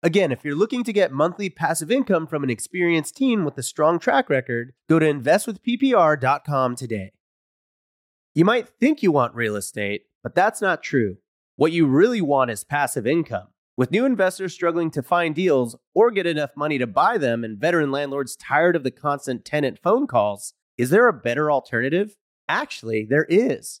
Again, if you're looking to get monthly passive income from an experienced team with a strong track record, go to investwithppr.com today. You might think you want real estate, but that's not true. What you really want is passive income. With new investors struggling to find deals or get enough money to buy them and veteran landlords tired of the constant tenant phone calls, is there a better alternative? Actually, there is.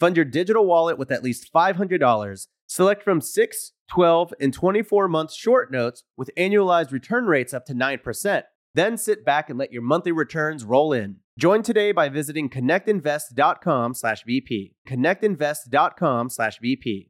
Fund your digital wallet with at least $500. Select from 6, 12, and 24 month short notes with annualized return rates up to 9%. Then sit back and let your monthly returns roll in. Join today by visiting connectinvest.com/vp. connectinvest.com/bp.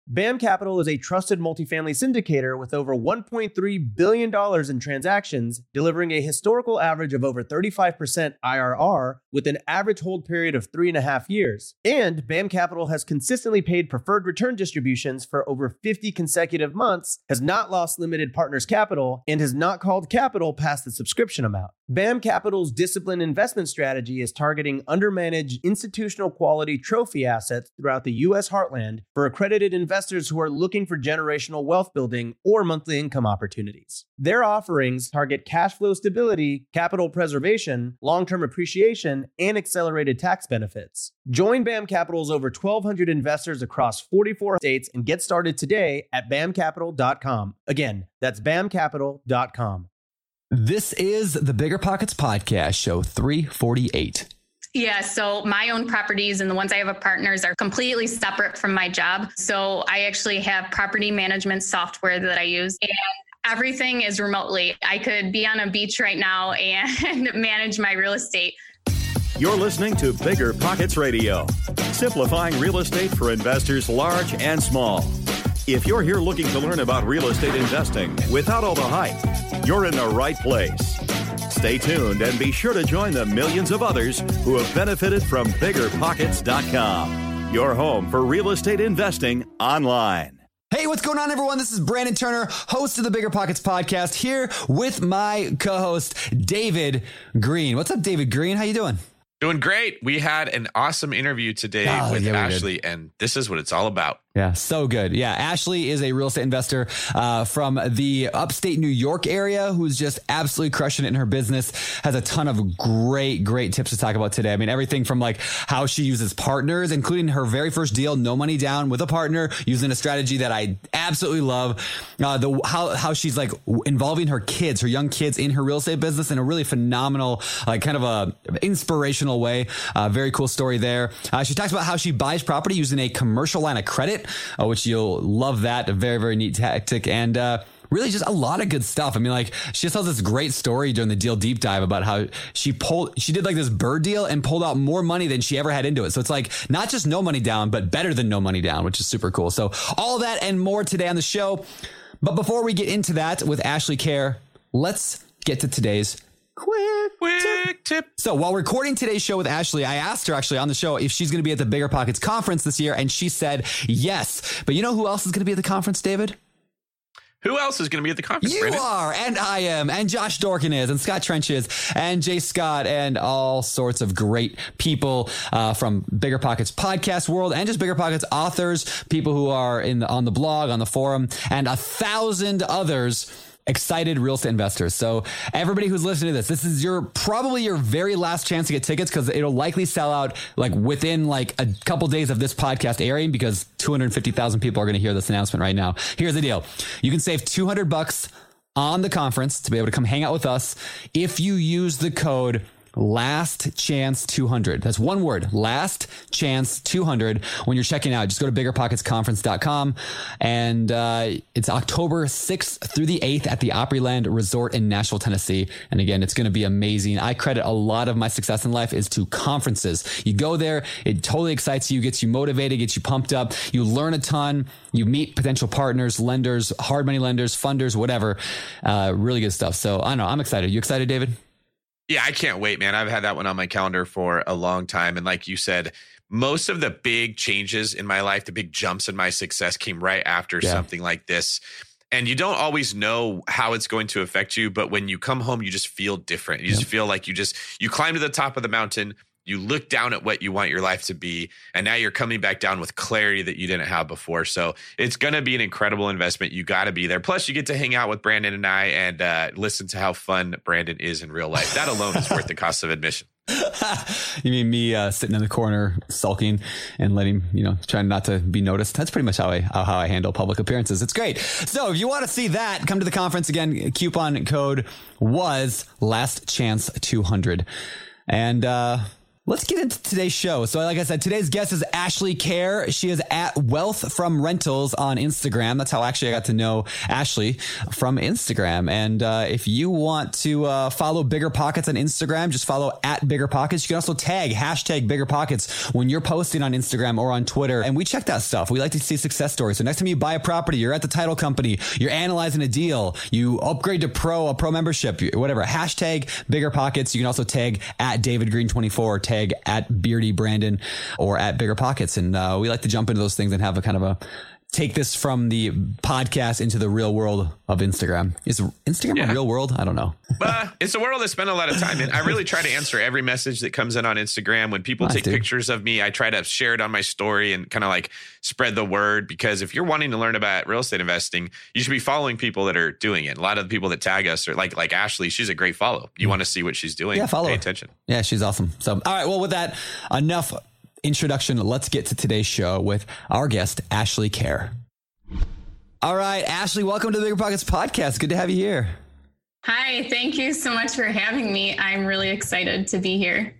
BAM Capital is a trusted multifamily syndicator with over $1.3 billion in transactions, delivering a historical average of over 35% IRR with an average hold period of three and a half years. And BAM Capital has consistently paid preferred return distributions for over 50 consecutive months, has not lost limited partners capital, and has not called capital past the subscription amount. BAM Capital's disciplined investment strategy is targeting undermanaged institutional quality trophy assets throughout the U.S. heartland for accredited investors who are looking for generational wealth building or monthly income opportunities. Their offerings target cash flow stability, capital preservation, long term appreciation, and accelerated tax benefits. Join BAM Capital's over 1,200 investors across 44 states and get started today at bamcapital.com. Again, that's bamcapital.com. This is the Bigger Pockets Podcast, show 348. Yeah, so my own properties and the ones I have a partners are completely separate from my job. So I actually have property management software that I use and everything is remotely. I could be on a beach right now and manage my real estate. You're listening to Bigger Pockets Radio, simplifying real estate for investors large and small. If you're here looking to learn about real estate investing without all the hype, you're in the right place. Stay tuned and be sure to join the millions of others who have benefited from biggerpockets.com, your home for real estate investing online. Hey, what's going on, everyone? This is Brandon Turner, host of the Bigger Pockets podcast, here with my co-host David Greene. What's up, David Greene? How you doing? Doing great. We had an awesome interview today Oh, with yeah, Ashley, and this is what it's all about. Yeah, so good. Yeah, Ashley is a real estate investor uh, from the upstate New York area who's just absolutely crushing it in her business. Has a ton of great, great tips to talk about today. I mean, everything from like how she uses partners, including her very first deal, no money down with a partner, using a strategy that I absolutely love. Uh, the how how she's like involving her kids, her young kids, in her real estate business in a really phenomenal, like kind of a inspirational way. Uh, very cool story there. Uh, she talks about how she buys property using a commercial line of credit, uh, which you'll love that. A very, very neat tactic. And, uh, Really, just a lot of good stuff. I mean, like she just tells this great story during the deal deep dive about how she pulled, she did like this BRRRR deal and pulled out more money than she ever had into it. So it's like not just no money down, but better than no money down, which is super cool. So all that and more today on the show. But before we get into that with Ashley Kehr, let's get to today's quick, quick tip. So while recording today's show with Ashley, I asked her actually on the show if she's going to be at the Bigger Pockets conference this year, and she said yes. But you know who else is going to be at the conference, David? Who else is going to be at the conference? You Brandon? are, and I am, and Josh Dorkin is, and Scott Trench is, and Jay Scott, and all sorts of great people uh, from Bigger Pockets podcast world, and just Bigger Pockets authors, people who are in the, on the blog, on the forum, and a thousand others excited real estate investors. So everybody who's listening to this, this is your probably your very last chance to get tickets because it'll likely sell out like within like a couple days of this podcast airing because 250,000 people are going to hear this announcement right now. Here's the deal. You can save 200 bucks on the conference to be able to come hang out with us if you use the code last chance 200 that's one word. Last chance 200 when you're checking out just go to biggerpocketsconference.com and uh, it's october 6th through the 8th at the opryland resort in nashville tennessee. And again it's going to be amazing. I credit a lot of my success in life is to conferences. You go there it totally excites you gets you motivated gets you pumped up. You learn a ton. You meet potential partners lenders hard money lenders funders whatever. Uh, really good stuff. So i don't know. I'm excited. You excited david Yeah, I can't wait, man. I've had that one on my calendar for a long time. And like you said, most of the big changes in my life, the big jumps in my success came right after Yeah. something like this. And you don't always know how it's going to affect you, but when you come home, you just feel different. You just feel like you just you climb to the top of the mountain, you look down at what you want your life to be, and now you're coming back down with clarity that you didn't have before. So it's going to be an incredible investment. You got to be there. Plus, you get to hang out with Brandon and I and uh, listen to how fun Brandon is in real life. That alone is worth the cost of admission. you mean me uh, sitting in the corner sulking and letting you know trying not to be noticed that's pretty much how i how i handle public appearances it's great so if you want to see that come to the conference again coupon code was last chance 200 and uh Let's get into today's show. So, like I said, today's guest is Ashley Kehr. She is at Wealth from Rentals on Instagram. That's how actually I got to know Ashley from Instagram. And uh, if you want to uh, follow Bigger Pockets on Instagram, just follow at Bigger Pockets. You can also tag hashtag Bigger Pockets when you're posting on Instagram or on Twitter. And we check that stuff. We like to see success stories. So next time you buy a property, you're at the title company, you're analyzing a deal, you upgrade to pro, a pro membership, whatever. Hashtag Bigger Pockets. You can also tag at David Greene 24, at Beardy Brandon or at Bigger Pockets. And uh, we like to jump into those things and have a kind of a take this from the podcast into the real world of Instagram. Is Instagram Yeah. a real world? I don't know. uh, it's a world I spend a lot of time in. I really try to answer every message that comes in on Instagram. When people Nice, take dude. pictures of me, I try to share it on my story and kind of like spread the word. Because if you're wanting to learn about real estate investing, you should be following people that are doing it. A lot of the people that tag us are like like Ashley. She's a great follow. You want to see what she's doing? Mm. Yeah, follow Pay her. attention. Yeah, she's awesome. So, all right. Well, with that, enough introduction. Let's get to today's show with our guest, Ashley Kehr. All right, Ashley, welcome to the Bigger Pockets podcast. Good to have you here. Hi, thank you so much for having me. I'm really excited to be here.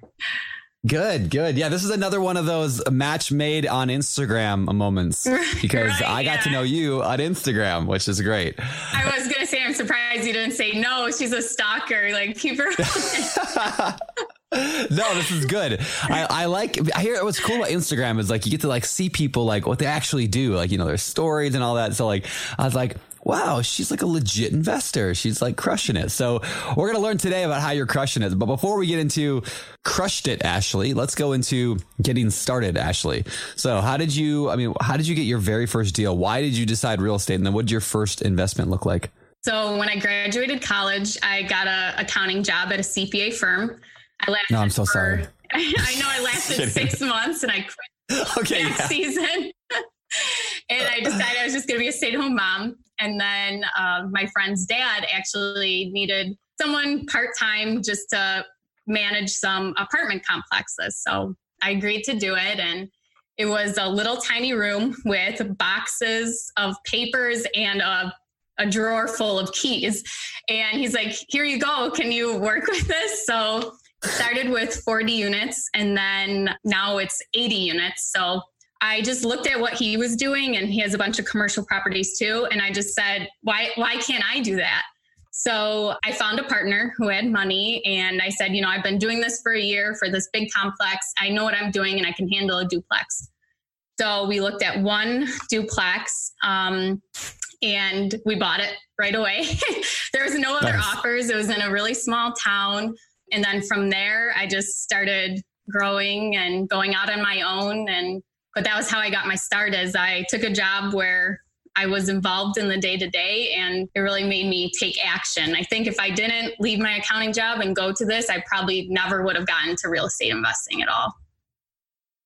Good, good. Yeah, this is another one of those match made on Instagram moments because Right, I got to know you on Instagram, which is great. I was going to say, I'm surprised you didn't say, no, she's a stalker. Like, keep her. no, this is good. I, I like. I hear what's cool about Instagram is like you get to like see people like what they actually do, like you know their stories and all that. So like I was like, wow, she's like a legit investor. She's like crushing it. So we're gonna learn today about how you're crushing it. But before we get into crushed it, Ashley, let's go into getting started, Ashley. So how did you? I mean, how did you get your very first deal? Why did you decide real estate? And then what did your first investment look like? So, when I graduated college, I got a accounting job at a CPA firm. I lasted No, I'm so for- sorry. I know I lasted six months and I quit Okay, that season. and I decided I was just going to be a stay at home mom. And then uh, my friend's dad actually needed someone part time just to manage some apartment complexes. So I agreed to do it. And it was a little tiny room with boxes of papers and a, a drawer full of keys. And he's like, Here you go. Can you work with this? So started with 40 units and then now it's 80 units. So I just looked at what he was doing and he has a bunch of commercial properties too. And I just said, why, why can't I do that? So I found a partner who had money and I said, you know, I've been doing this for a year for this big complex. I know what I'm doing and I can handle a duplex. So we looked at one duplex. Um, and we bought it right away. there was no other nice. offers. It was in a really small town. And then from there, I just started growing and going out on my own. And, but that was how I got my start is I took a job where I was involved in the day to day and it really made me take action. I think if I didn't leave my accounting job and go to this, I probably never would have gotten to real estate investing at all.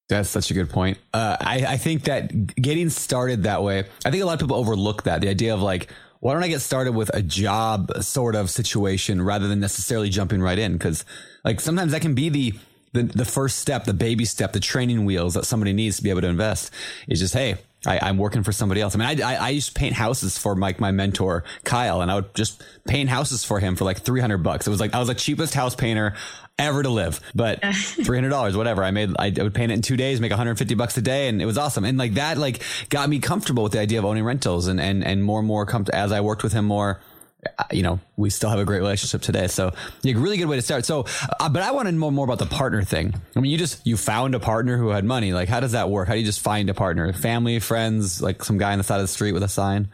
That's such a good point. Uh, I, I think that getting started that way, I think a lot of people overlook that the idea of like, why don't I get started with a job sort of situation rather than necessarily jumping right in? Because like sometimes that can be the, the the first step, the baby step, the training wheels that somebody needs to be able to invest. Is just hey, I, am working for somebody else. I mean, I, I, I, used to paint houses for Mike, my mentor, Kyle, and I would just paint houses for him for like 300 bucks. It was like, I was the cheapest house painter ever to live, but $300, whatever. I made, I would paint it in two days, make 150 bucks a day. And it was awesome. And like that, like got me comfortable with the idea of owning rentals and, and, and more and more come as I worked with him more you know, we still have a great relationship today. So, yeah, really good way to start. So, uh, but I want to know more about the partner thing. I mean, you just you found a partner who had money. Like, how does that work? How do you just find a partner? Family, friends, like some guy on the side of the street with a sign?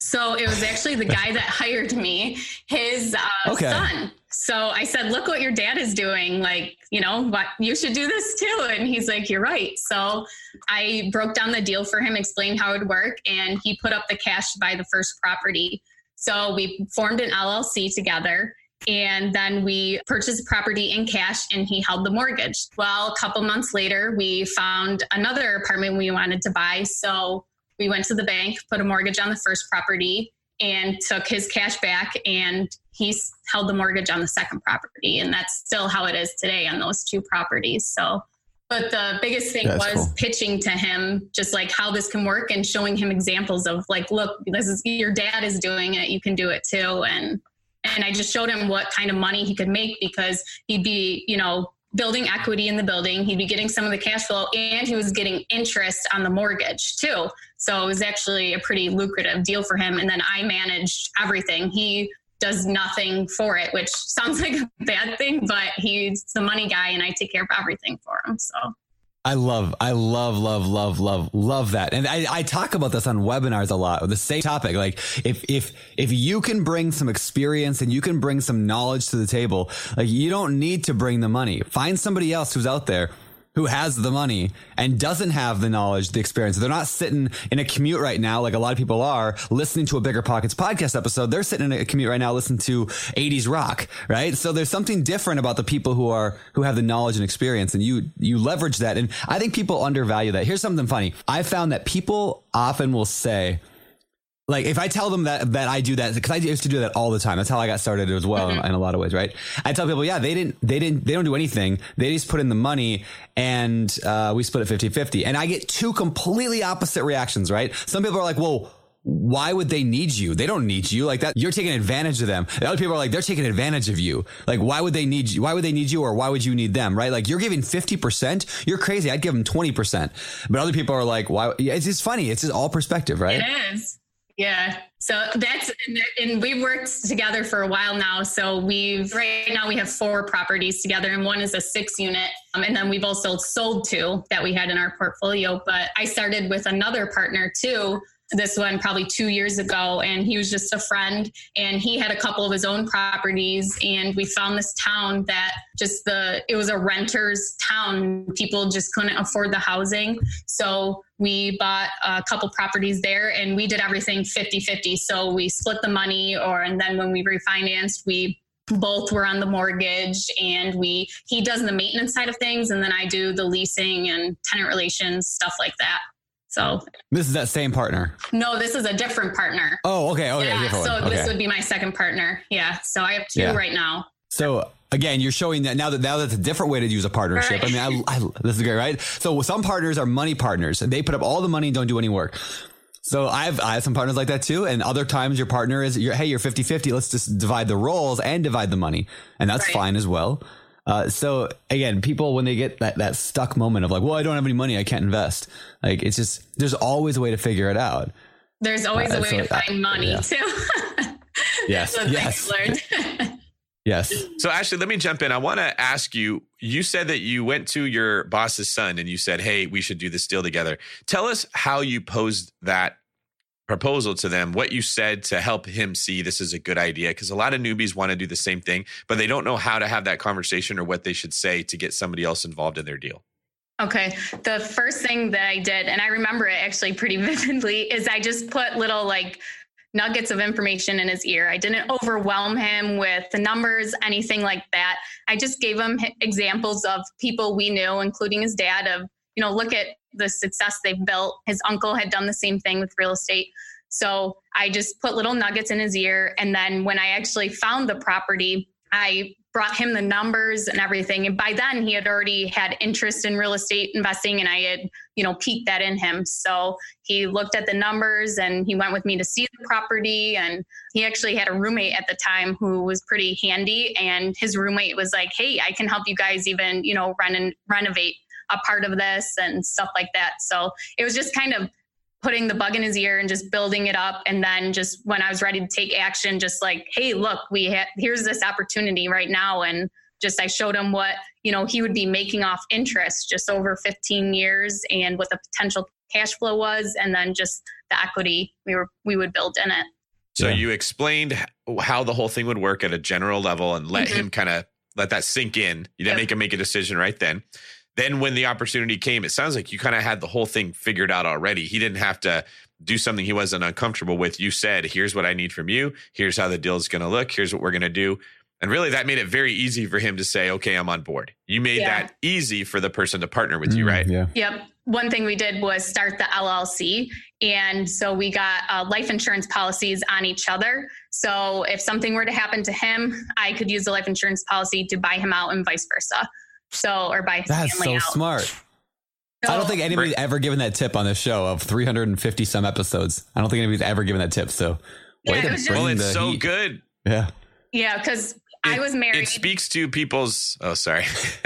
So it was actually the guy that hired me, his uh, okay. son. So I said, "Look what your dad is doing. Like, you know, what you should do this too." And he's like, "You're right." So I broke down the deal for him, explained how it would work, and he put up the cash to buy the first property. So we formed an LLC together and then we purchased property in cash and he held the mortgage. Well, a couple months later, we found another apartment we wanted to buy. So we went to the bank, put a mortgage on the first property, and took his cash back and he held the mortgage on the second property. And that's still how it is today on those two properties. So but the biggest thing That's was cool. pitching to him just like how this can work and showing him examples of like look this is your dad is doing it you can do it too. And and i just showed him what kind of money he could make because he'd be you know building equity in the building. He'd be getting some of the cash flow and he was getting interest on the mortgage too. So it was actually a pretty lucrative deal for him. And then i managed everything. He does nothing for it, which sounds like a bad thing, but he's the money guy and I take care of everything for him. So I love, I love, love, love, love, love that. And I, I talk about this on webinars a lot, the same topic. Like if, if, if you can bring some experience and you can bring some knowledge to the table, like you don't need to bring the money. Find somebody else who's out there who has the money and doesn't have the knowledge, the experience. They're not sitting in a commute right now, like a lot of people are, listening to a Bigger Pockets podcast episode. They're sitting in a commute right now, listening to 80s rock, right? So there's something different about the people who are, who have the knowledge and experience and you, you leverage that. And I think people undervalue that. Here's something funny. I found that people often will say, like if I tell them that that I do that because I used to do that all the time. That's how I got started as well mm-hmm. in, in, a lot of ways, right? I tell people, yeah, they didn't, they didn't, they don't do anything. They just put in the money and uh, we split it 50-50. And I get two completely opposite reactions, right? Some people are like, "Whoa." Why would they need you? They don't need you like that. You're taking advantage of them. The other people are like, they're taking advantage of you. Like, why would they need you? Why would they need you or why would you need them? Right? Like, you're giving 50%. You're crazy. I'd give them 20%. But other people are like, why? It's just funny. It's just all perspective, right? It is. Yeah. So that's, and we've worked together for a while now. So we've, right now we have four properties together and one is a six unit. Um, and then we've also sold two that we had in our portfolio. But I started with another partner too this one probably two years ago and he was just a friend and he had a couple of his own properties and we found this town that just the it was a renters town. People just couldn't afford the housing. So we bought a couple properties there and we did everything 50-50 so we split the money or and then when we refinanced we both were on the mortgage and we he does the maintenance side of things and then i do the leasing and tenant relations stuff like that so this is that same partner. No, this is a different partner. Oh, okay, okay. Yeah, so okay. this would be my second partner. Yeah. So I have two yeah. right now. So again, you're showing that now that now that's a different way to use a partnership. Right. I mean, I, I, this is great, right? So some partners are money partners, they put up all the money and don't do any work. So I have, I have some partners like that too. And other times your partner is, you're, hey, you're 50 50. Let's just divide the roles and divide the money. And that's right. fine as well. Uh, so again, people when they get that that stuck moment of like, well, I don't have any money, I can't invest. Like it's just there's always a way to figure it out. There's always uh, a way so, to find money yeah. too. yes. yes. yes. So Ashley, let me jump in. I want to ask you. You said that you went to your boss's son and you said, "Hey, we should do this deal together." Tell us how you posed that proposal to them, what you said to help him see this is a good idea. Because a lot of newbies want to do the same thing, but they don't know how to have that conversation or what they should say to get somebody else involved in their deal. Okay. The first thing that I did, and I remember it actually pretty vividly, is I just put little like nuggets of information in his ear. I didn't overwhelm him with the numbers, anything like that. I just gave him examples of people we knew, including his dad, of, you know, look at the success they've built. His uncle had done the same thing with real estate. So I just put little nuggets in his ear. And then when I actually found the property, I brought him the numbers and everything. And by then he had already had interest in real estate investing and I had, you know, piqued that in him. So he looked at the numbers and he went with me to see the property. And he actually had a roommate at the time who was pretty handy. And his roommate was like, Hey, I can help you guys even, you know, run and renovate a part of this and stuff like that. So it was just kind of putting the bug in his ear and just building it up and then just when i was ready to take action just like hey look we ha- here's this opportunity right now and just i showed him what you know he would be making off interest just over 15 years and what the potential cash flow was and then just the equity we were we would build in it so yeah. you explained how the whole thing would work at a general level and let mm-hmm. him kind of let that sink in you didn't yep. make him make a decision right then then when the opportunity came, it sounds like you kind of had the whole thing figured out already. He didn't have to do something he wasn't uncomfortable with. You said, here's what I need from you. Here's how the deal is going to look. Here's what we're going to do. And really, that made it very easy for him to say, okay, I'm on board. You made yeah. that easy for the person to partner with you, mm, right? Yeah. Yep. One thing we did was start the LLC. And so we got uh, life insurance policies on each other. So if something were to happen to him, I could use the life insurance policy to buy him out and vice versa. So, or by that's so out. smart. So, I don't think anybody's right. ever given that tip on the show of 350 some episodes. I don't think anybody's ever given that tip. So, yeah, way to bring well, it's so heat. good. Yeah. Yeah, because I was married. It speaks to people's. Oh, sorry.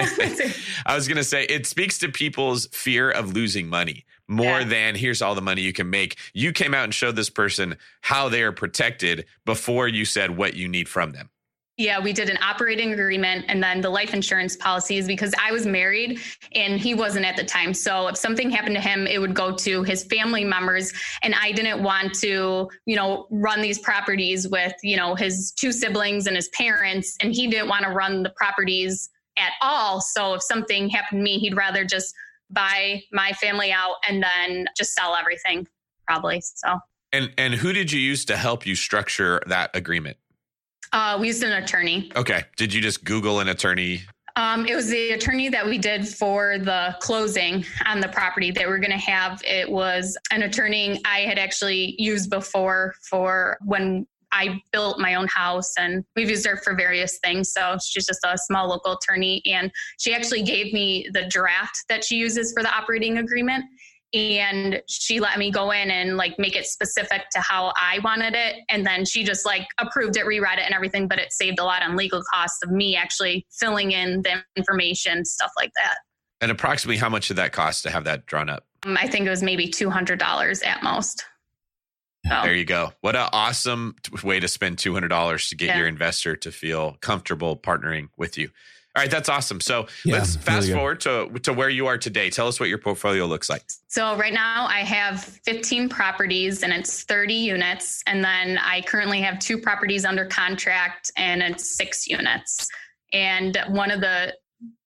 I was going to say it speaks to people's fear of losing money more yeah. than here's all the money you can make. You came out and showed this person how they are protected before you said what you need from them. Yeah, we did an operating agreement and then the life insurance policies because I was married and he wasn't at the time. So if something happened to him, it would go to his family members. And I didn't want to, you know, run these properties with, you know, his two siblings and his parents. And he didn't want to run the properties at all. So if something happened to me, he'd rather just buy my family out and then just sell everything, probably. So. And and who did you use to help you structure that agreement? Uh, we used an attorney. Okay. Did you just Google an attorney? Um, it was the attorney that we did for the closing on the property that we are going to have. It was an attorney I had actually used before for when I built my own house and we've used her for various things. So she's just a small local attorney. And she actually gave me the draft that she uses for the operating agreement and she let me go in and like make it specific to how I wanted it. And then she just like approved it, reread it, and everything. But it saved a lot on legal costs of me actually filling in the information, stuff like that. And approximately how much did that cost to have that drawn up? Um, I think it was maybe $200 at most. So. There you go. What an awesome way to spend $200 to get yeah. your investor to feel comfortable partnering with you. All right, that's awesome. So yeah, let's fast forward to, to where you are today. Tell us what your portfolio looks like. So right now I have 15 properties and it's 30 units. And then I currently have two properties under contract and it's six units. And one of the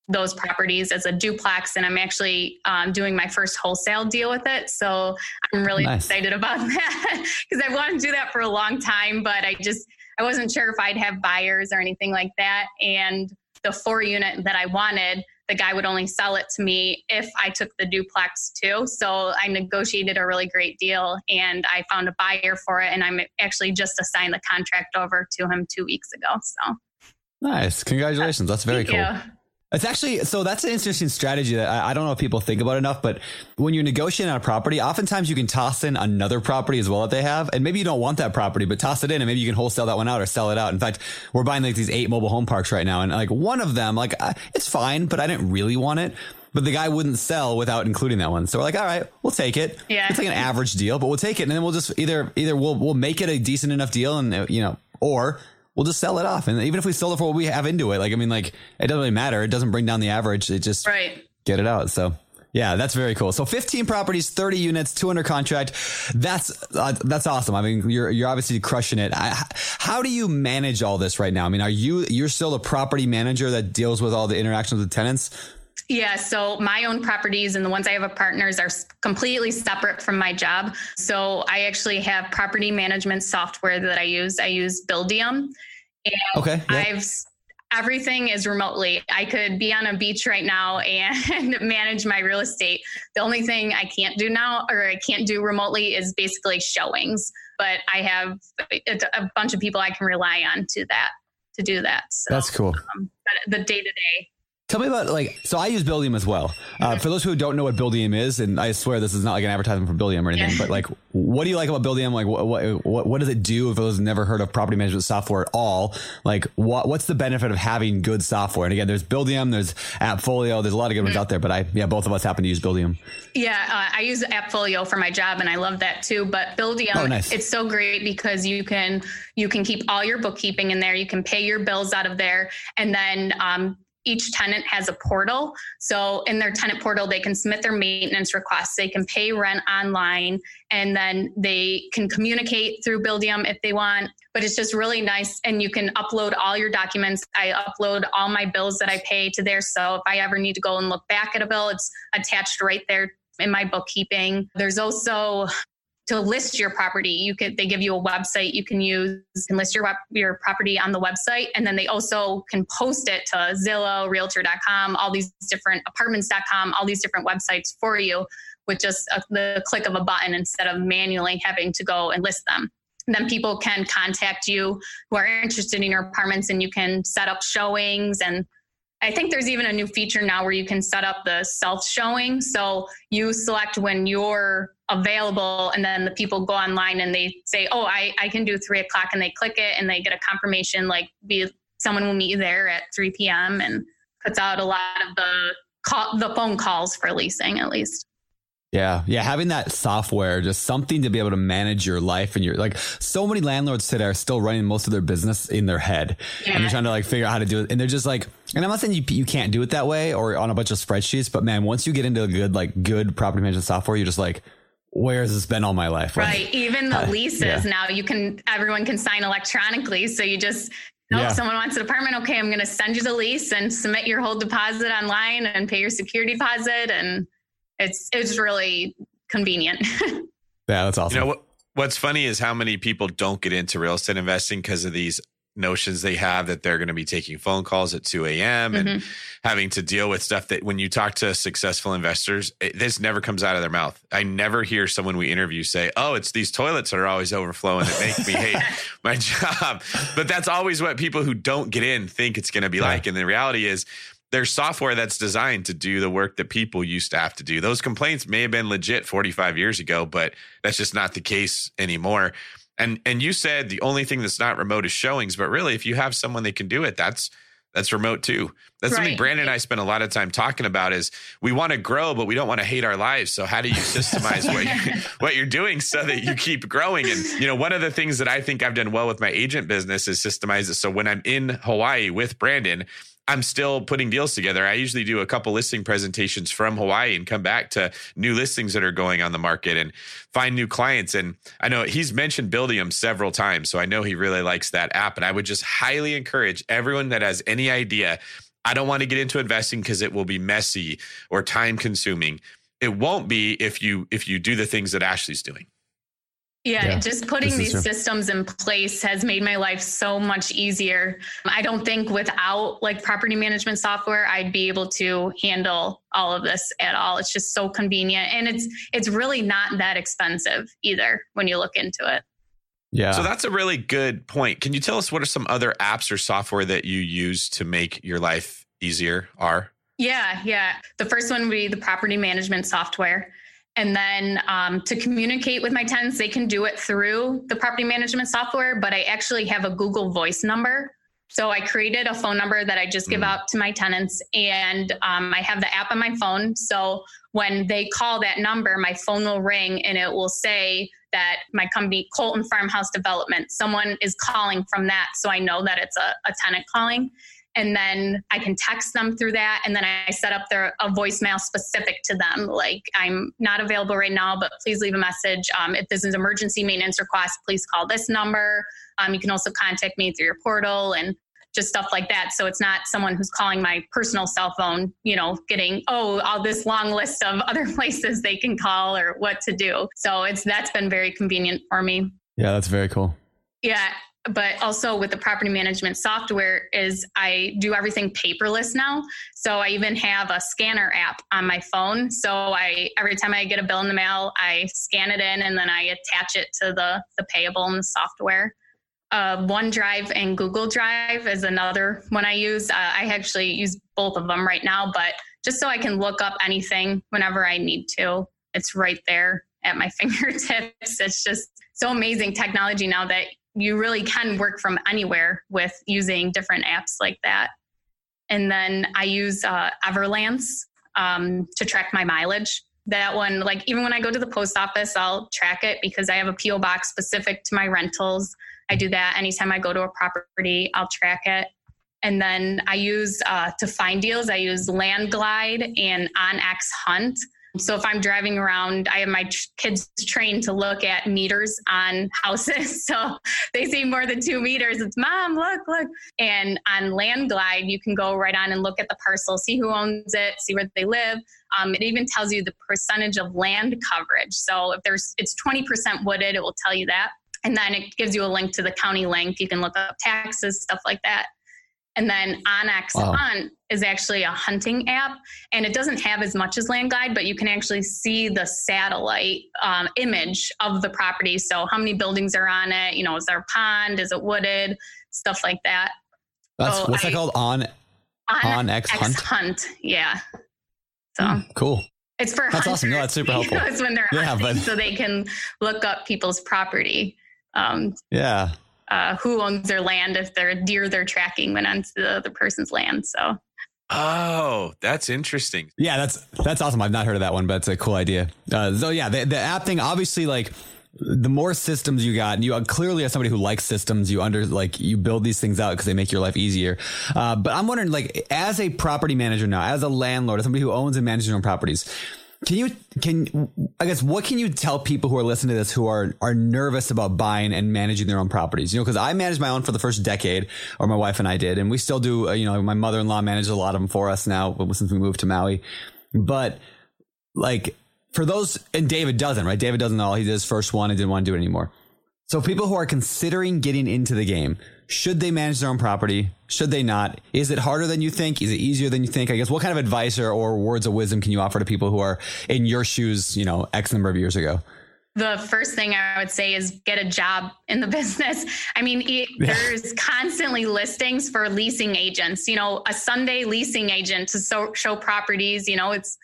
those properties as a duplex and i'm actually um, doing my first wholesale deal with it so i'm really nice. excited about that because i wanted to do that for a long time but i just i wasn't sure if i'd have buyers or anything like that and the four unit that I wanted, the guy would only sell it to me if I took the duplex too. So I negotiated a really great deal and I found a buyer for it. And I'm actually just assigned the contract over to him two weeks ago. So nice. Congratulations. That's very Thank cool. You. It's actually so that's an interesting strategy that I, I, don't know if people think about enough, but when you're negotiating on a property, oftentimes you can toss in another property as well that they have. And maybe you don't want that property, but toss it in and maybe you can wholesale that one out or sell it out. In fact, we're buying like these eight mobile home parks right now. And like one of them, like it's fine, but I didn't really want it. But the guy wouldn't sell without including that one. So we're like, all right, we'll take it. Yeah. It's like an average deal, but we'll take it. And then we'll just either, either we'll, we'll make it a decent enough deal and, you know, or we'll just sell it off. And even if we sell it for what we have into it, like, I mean, like, it doesn't really matter. It doesn't bring down the average. It just right. get it out. So Yeah, that's very cool. So 15 properties, 30 units, 200 contract. That's uh, that's awesome. I mean, you're you're obviously crushing it. I, how do you manage all this right now? I mean, are you you're still the property manager that deals with all the interactions with tenants? Yeah, so my own properties and the ones I have a partners are completely separate from my job. So I actually have property management software that I use. I use Buildium. And okay. Yeah. I've everything is remotely. I could be on a beach right now and manage my real estate. The only thing I can't do now or I can't do remotely is basically showings, but I have a bunch of people I can rely on to that to do that. So, That's cool. Um, the day to day Tell me about like so I use Buildium as well. Uh, for those who don't know what Buildium is, and I swear this is not like an advertisement for Buildium or anything, but like, what do you like about Buildium? Like, what what what does it do? If those never heard of property management software at all, like, what what's the benefit of having good software? And again, there's Buildium, there's Appfolio, there's a lot of good ones out there, but I yeah, both of us happen to use Buildium. Yeah, uh, I use Appfolio for my job, and I love that too. But Buildium, oh, nice. it's so great because you can you can keep all your bookkeeping in there, you can pay your bills out of there, and then um, each tenant has a portal. So in their tenant portal, they can submit their maintenance requests. They can pay rent online and then they can communicate through Buildium if they want. But it's just really nice. And you can upload all your documents. I upload all my bills that I pay to there. So if I ever need to go and look back at a bill, it's attached right there in my bookkeeping. There's also to list your property. You could they give you a website you can use and list your your property on the website. And then they also can post it to zillow realtor.com all these different apartments.com all these different websites for you with just a, the click of a button instead of manually having to go and list them. And then people can contact you who are interested in your apartments and you can set up showings. And I think there's even a new feature now where you can set up the self showing. So you select when you're available, and then the people go online and they say, Oh, I, I can do three o'clock, and they click it and they get a confirmation like, be someone will meet you there at 3 p.m. and puts out a lot of the call, the phone calls for leasing at least. Yeah. Yeah. Having that software, just something to be able to manage your life and your like so many landlords today are still running most of their business in their head yeah. and they're trying to like figure out how to do it. And they're just like, and I'm not saying you, you can't do it that way or on a bunch of spreadsheets, but man, once you get into a good, like good property management software, you're just like, where has this been all my life? Like, right. Even the leases yeah. now you can, everyone can sign electronically. So you just, Oh, yeah. someone wants an apartment. Okay, I'm going to send you the lease and submit your whole deposit online and pay your security deposit. And it's it's really convenient. yeah, that's awesome. You know what? What's funny is how many people don't get into real estate investing because of these notions they have that they're going to be taking phone calls at 2 a.m. and mm-hmm. having to deal with stuff that when you talk to successful investors, it, this never comes out of their mouth. I never hear someone we interview say, Oh, it's these toilets that are always overflowing that make me hate my job. But that's always what people who don't get in think it's going to be yeah. like. And the reality is, there's software that's designed to do the work that people used to have to do. Those complaints may have been legit 45 years ago, but that's just not the case anymore. And and you said the only thing that's not remote is showings, but really if you have someone that can do it, that's that's remote too. That's right. something Brandon and I spend a lot of time talking about is we want to grow, but we don't want to hate our lives. So how do you systemize what, you, what you're doing so that you keep growing? And, you know, one of the things that I think I've done well with my agent business is systemize it. So when I'm in Hawaii with Brandon, I'm still putting deals together. I usually do a couple listing presentations from Hawaii and come back to new listings that are going on the market and find new clients. And I know he's mentioned Buildium several times, so I know he really likes that app. And I would just highly encourage everyone that has any idea. I don't want to get into investing because it will be messy or time consuming. It won't be if you if you do the things that Ashley's doing. Yeah, yeah, just putting these systems in place has made my life so much easier. I don't think without like property management software I'd be able to handle all of this at all. It's just so convenient and it's it's really not that expensive either when you look into it. Yeah. So that's a really good point. Can you tell us what are some other apps or software that you use to make your life easier are? Yeah, yeah. The first one would be the property management software. And then um, to communicate with my tenants, they can do it through the property management software, but I actually have a Google Voice number. So I created a phone number that I just give mm. out to my tenants, and um, I have the app on my phone. So when they call that number, my phone will ring and it will say that my company, Colton Farmhouse Development, someone is calling from that. So I know that it's a, a tenant calling. And then I can text them through that. And then I set up their a voicemail specific to them. Like I'm not available right now, but please leave a message. Um, if this is emergency maintenance request, please call this number. Um, you can also contact me through your portal and just stuff like that. So it's not someone who's calling my personal cell phone, you know, getting, oh, all this long list of other places they can call or what to do. So it's that's been very convenient for me. Yeah, that's very cool. Yeah. But also with the property management software is I do everything paperless now. So I even have a scanner app on my phone. So I every time I get a bill in the mail, I scan it in and then I attach it to the the payable in the software uh, OneDrive and Google Drive is another one I use. Uh, I actually use both of them right now, but just so I can look up anything whenever I need to, it's right there at my fingertips. It's just so amazing technology now that you really can work from anywhere with using different apps like that. And then I use uh, Everlance um, to track my mileage. That one, like even when I go to the post office, I'll track it because I have a PO box specific to my rentals. I do that anytime I go to a property, I'll track it. And then I use uh, to find deals, I use Landglide and OnX Hunt. So if I'm driving around, I have my kids trained to look at meters on houses. So they see more than two meters. It's mom, look, look. And on Landglide, you can go right on and look at the parcel, see who owns it, see where they live. Um, it even tells you the percentage of land coverage. So if there's it's 20% wooded, it will tell you that. And then it gives you a link to the county link. You can look up taxes, stuff like that. And then OnX wow. Hunt is actually a hunting app, and it doesn't have as much as Landglide, but you can actually see the satellite um, image of the property. So, how many buildings are on it? You know, is there a pond? Is it wooded? Stuff like that. That's so what's I, that called? On on X Hunt. Hunt, yeah. So mm, cool. It's for that's hunters. awesome. No, that's super helpful. it's when they're yeah, hunting, but... so they can look up people's property. Um, yeah. Uh, who owns their land if they're deer they're tracking went onto the other person's land. So. Oh, that's interesting. Yeah, that's that's awesome. I've not heard of that one, but it's a cool idea. Uh, so yeah, the, the app thing, obviously, like the more systems you got, and you clearly are somebody who likes systems, you under like you build these things out because they make your life easier. Uh, but I'm wondering, like, as a property manager now, as a landlord, as somebody who owns and manages their own properties, can you can I guess what can you tell people who are listening to this who are are nervous about buying and managing their own properties? You know, because I managed my own for the first decade, or my wife and I did, and we still do. Uh, you know, my mother in law manages a lot of them for us now since we moved to Maui. But like for those, and David doesn't, right? David doesn't know. He did his first one and didn't want to do it anymore. So people who are considering getting into the game, should they manage their own property? Should they not? Is it harder than you think? Is it easier than you think? I guess what kind of advice or, or words of wisdom can you offer to people who are in your shoes, you know, X number of years ago? the first thing I would say is get a job in the business. I mean, it, yeah. there's constantly listings for leasing agents. You know, a Sunday leasing agent to so, show properties. You know, it's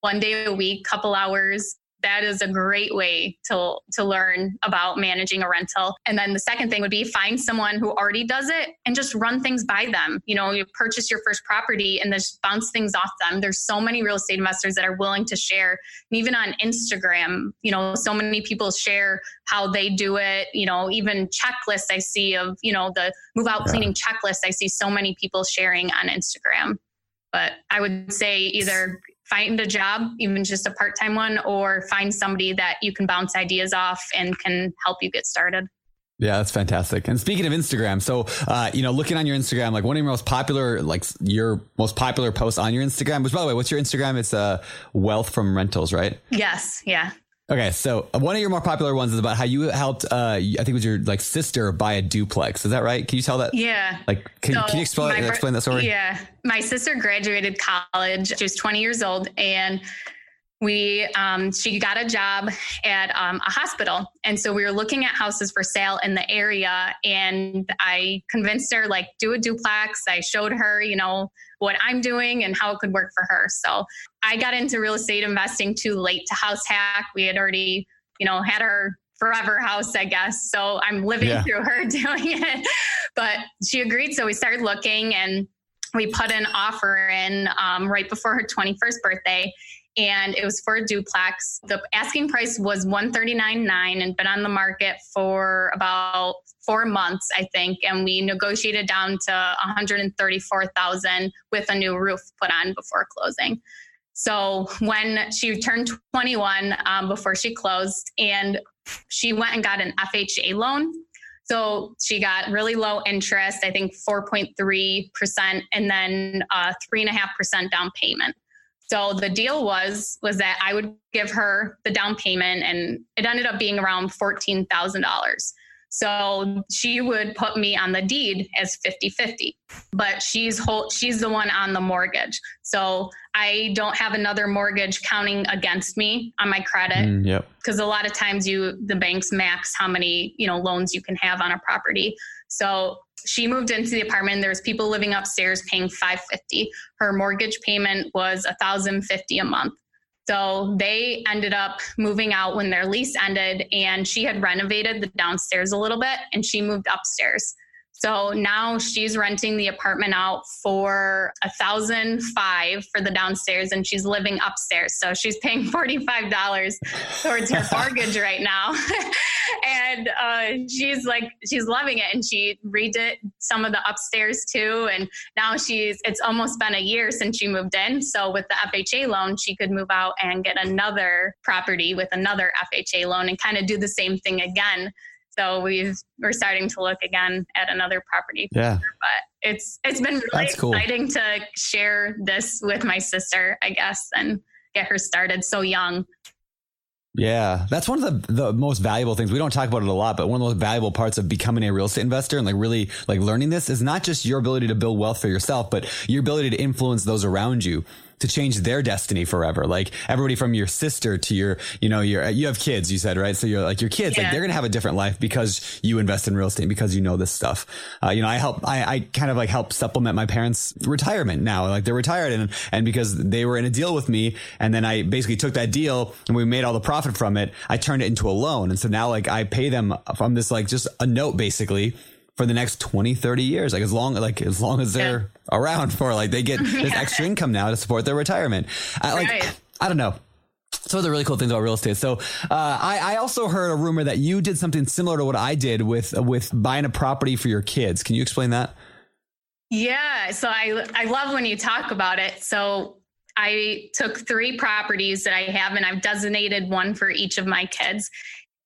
one day a week, couple hours that is a great way to to learn about managing a rental. And then the second thing would be find someone who already does it and just run things by them. You know, you purchase your first property and just bounce things off them. There's so many real estate investors that are willing to share. And even on Instagram, you know, so many people share how they do it. You know, even checklists I see of, you know, the move out yeah. cleaning checklist. I see so many people sharing on Instagram. But I would say either find a job, even just a part time one, or find somebody that you can bounce ideas off and can help you get started. Yeah, that's fantastic. And speaking of Instagram, so uh, you know, looking on your Instagram, like one of your most popular, like your most popular posts on your Instagram, which by the way, what's your Instagram? It's uh, wealth from rentals, right? Yes. Yeah. Okay, so one of your more popular ones is about how you helped. Uh, I think it was your like sister buy a duplex. Is that right? Can you tell that? Yeah. Like, can, so can you explain, explain that story? Yeah, my sister graduated college. She was 20 years old, and we um, she got a job at um, a hospital. And so we were looking at houses for sale in the area and i convinced her like do a duplex. I showed her you know what i'm doing and how it could work for her. So i got into real estate investing too late to house hack. We had already you know had our forever house i guess. So i'm living yeah. through her doing it. But she agreed so we started looking and we put an offer in um, right before her 21st birthday and it was for a duplex. The asking price was 139.9 and been on the market for about four months, I think. And we negotiated down to 134,000 with a new roof put on before closing. So when she turned 21 um, before she closed, and she went and got an FHA loan. So she got really low interest, I think 4.3%, and then uh, 3.5% down payment. So the deal was was that I would give her the down payment, and it ended up being around fourteen thousand dollars. So she would put me on the deed as 50-50, but she's whole, she's the one on the mortgage. So I don't have another mortgage counting against me on my credit. Mm, yep. Because a lot of times you the banks max how many, you know, loans you can have on a property. So she moved into the apartment. There was people living upstairs paying 550. Her mortgage payment was 1050 a month. So they ended up moving out when their lease ended, and she had renovated the downstairs a little bit and she moved upstairs. So now she's renting the apartment out for a thousand five for the downstairs, and she's living upstairs. So she's paying forty five dollars towards her mortgage right now, and uh, she's like she's loving it, and she redid some of the upstairs too, and now she's it's almost been a year since she moved in. So with the FHA loan, she could move out and get another property with another FHA loan and kind of do the same thing again so we've we're starting to look again at another property. Yeah. But it's it's been really That's cool. exciting to share this with my sister, I guess, and get her started so young. Yeah, that's one of the, the most valuable things. We don't talk about it a lot, but one of the most valuable parts of becoming a real estate investor and like really like learning this is not just your ability to build wealth for yourself, but your ability to influence those around you to change their destiny forever. Like everybody from your sister to your, you know, your, you have kids, you said, right? So you're like your kids, Yeah. like they're going to have a different life because you invest in real estate, because you know this stuff. Uh, you know, I help, I, I kind of like help supplement my parents' retirement now. Like they're retired and, and because they were in a deal with me and then I basically took that deal and we made all the profit from it, I turned it into a loan. And so now like I pay them from this, like just a note basically for the next 20, 30 years. Like as long, like as long as they're around for like they get this Yeah. extra income now to support their retirement. I like, Right. I don't know. Some of the really cool things about real estate. So, uh, I, I also heard a rumor that you did something similar to what I did with with buying a property for your kids. Can you explain that? Yeah, so I I love when you talk about it. So I took three properties that I have and I've designated one for each of my kids.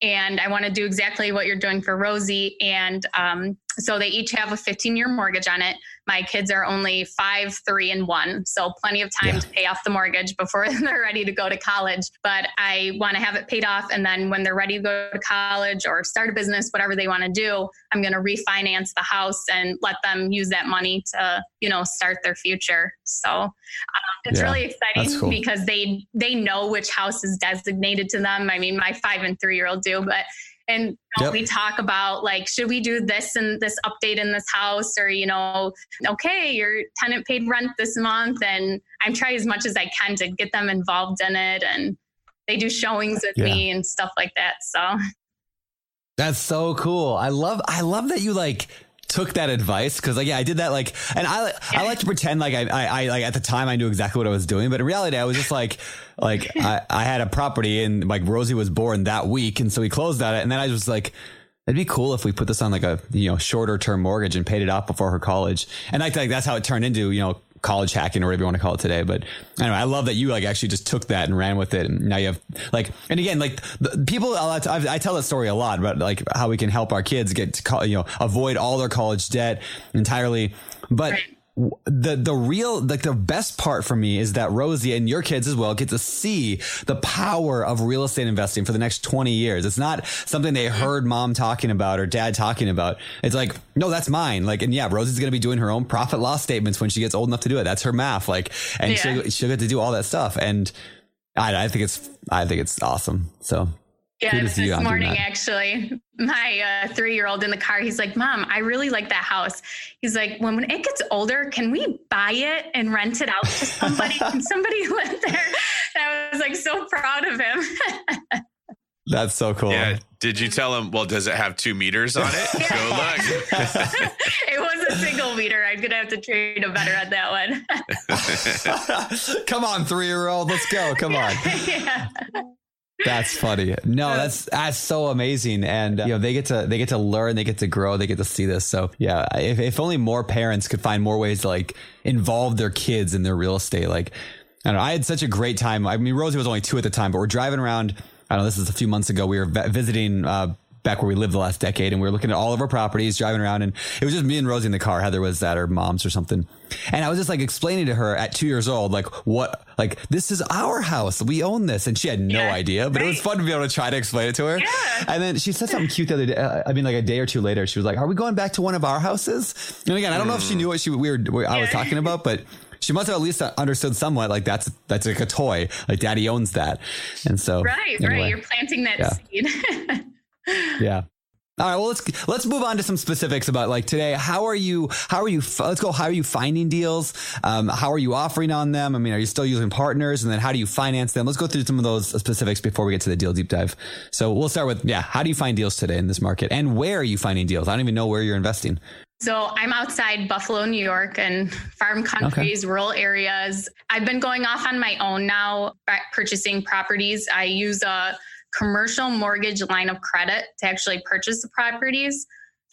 And I want to do exactly what you're doing for Rosie. And um, so they each have a 15 year mortgage on it. My kids are only five, three, and one. So plenty of time Yeah. to pay off the mortgage before they're ready to go to college. But I want to have it paid off. And then when they're ready to go to college or start a business, whatever they want to do, I'm going to refinance the house and let them use that money to, you know, start their future. So um, it's Yeah, really exciting cool. because they they know which house is designated to them. I mean, my five and three year old do, but and Yep. we talk about like, should we do this and this update in this house, or you know, okay, your tenant paid rent this month, and I'm trying as much as I can to get them involved in it, and they do showings with Yeah. me and stuff like that. So That's so cool. I love I love that you like took that advice because like yeah I did that like and I I like to pretend like I, I I like at the time I knew exactly what I was doing but in reality I was just like like I, I had a property and like Rosie was born that week and so we closed on it and then I was like it'd be cool if we put this on like a you know shorter term mortgage and paid it off before her college. And I think that's how it turned into you know college hacking or whatever you want to call it today. But anyway, I love that you like actually just took that and ran with it. And now you have like, and again, like the, people, I, tell that story a lot about like how we can help our kids get to, you know, avoid all their college debt entirely. But Right. The the real like the best part for me is that Rosie and your kids as well get to see the power of real estate investing for the next 20 years. It's not something they mm-hmm. heard mom talking about or dad talking about. It's like, no, that's mine. Like, and yeah, Rosie's going to be doing her own profit loss statements when she gets old enough to do it. That's her math. Like, and Yeah. she'll, she'll get to do all that stuff. And I, I think it's, I think it's awesome. So Yeah, Kudos to you this morning actually, my uh, three-year-old in the car, he's like, "Mom, I really like that house." He's like, "When when it gets older, can we buy it and rent it out to somebody? can somebody live there?" And I was like so proud of him. that's so cool. Yeah. Did you tell him? Well, does it have two meters on it? Go look. it wasn't a single meter. I'm gonna have to train a better at that one. Come on, three year old, let's go. Come on. yeah. That's funny. No, that's that's so amazing, and uh, you know they get to they get to learn, they get to grow, they get to see this. So yeah, if, if only more parents could find more ways to like involve their kids in their real estate. Like I don't know, I had such a great time. I mean, Rosie was only two at the time, but we're driving around. I don't know. This is a few months ago. We were visiting uh, back where we lived the last decade and we were looking at all of our properties, driving around and it was just me and Rosie in the car. Heather was at her mom's or something. And I was just like explaining to her at two years old, like what, like this is our house. We own this. And she had no yeah, idea, but right. it was fun to be able to try to explain it to her. Yeah. And then she said something cute the other day. Uh, I mean, like a day or two later, she was like, are we going back to one of our houses? And again, I don't know if she knew what she, we were, I was talking about, but she must have at least understood somewhat like that's that's like a toy like daddy owns that and so right anyway, right you're planting that yeah. seed yeah all right, well let's let's move on to some specifics about like today. How are you? How are you? Let's go. How are you finding deals? Um, how are you offering on them? I mean, are you still using partners? And then how do you finance them? Let's go through some of those specifics before we get to the deal deep dive. So we'll start with yeah. How do you find deals today in this market, and where are you finding deals? I don't even know where you're investing. So I'm outside Buffalo, New York, and farm countries, okay. rural areas. I've been going off on my own now, purchasing properties. I use a commercial mortgage line of credit to actually purchase the properties.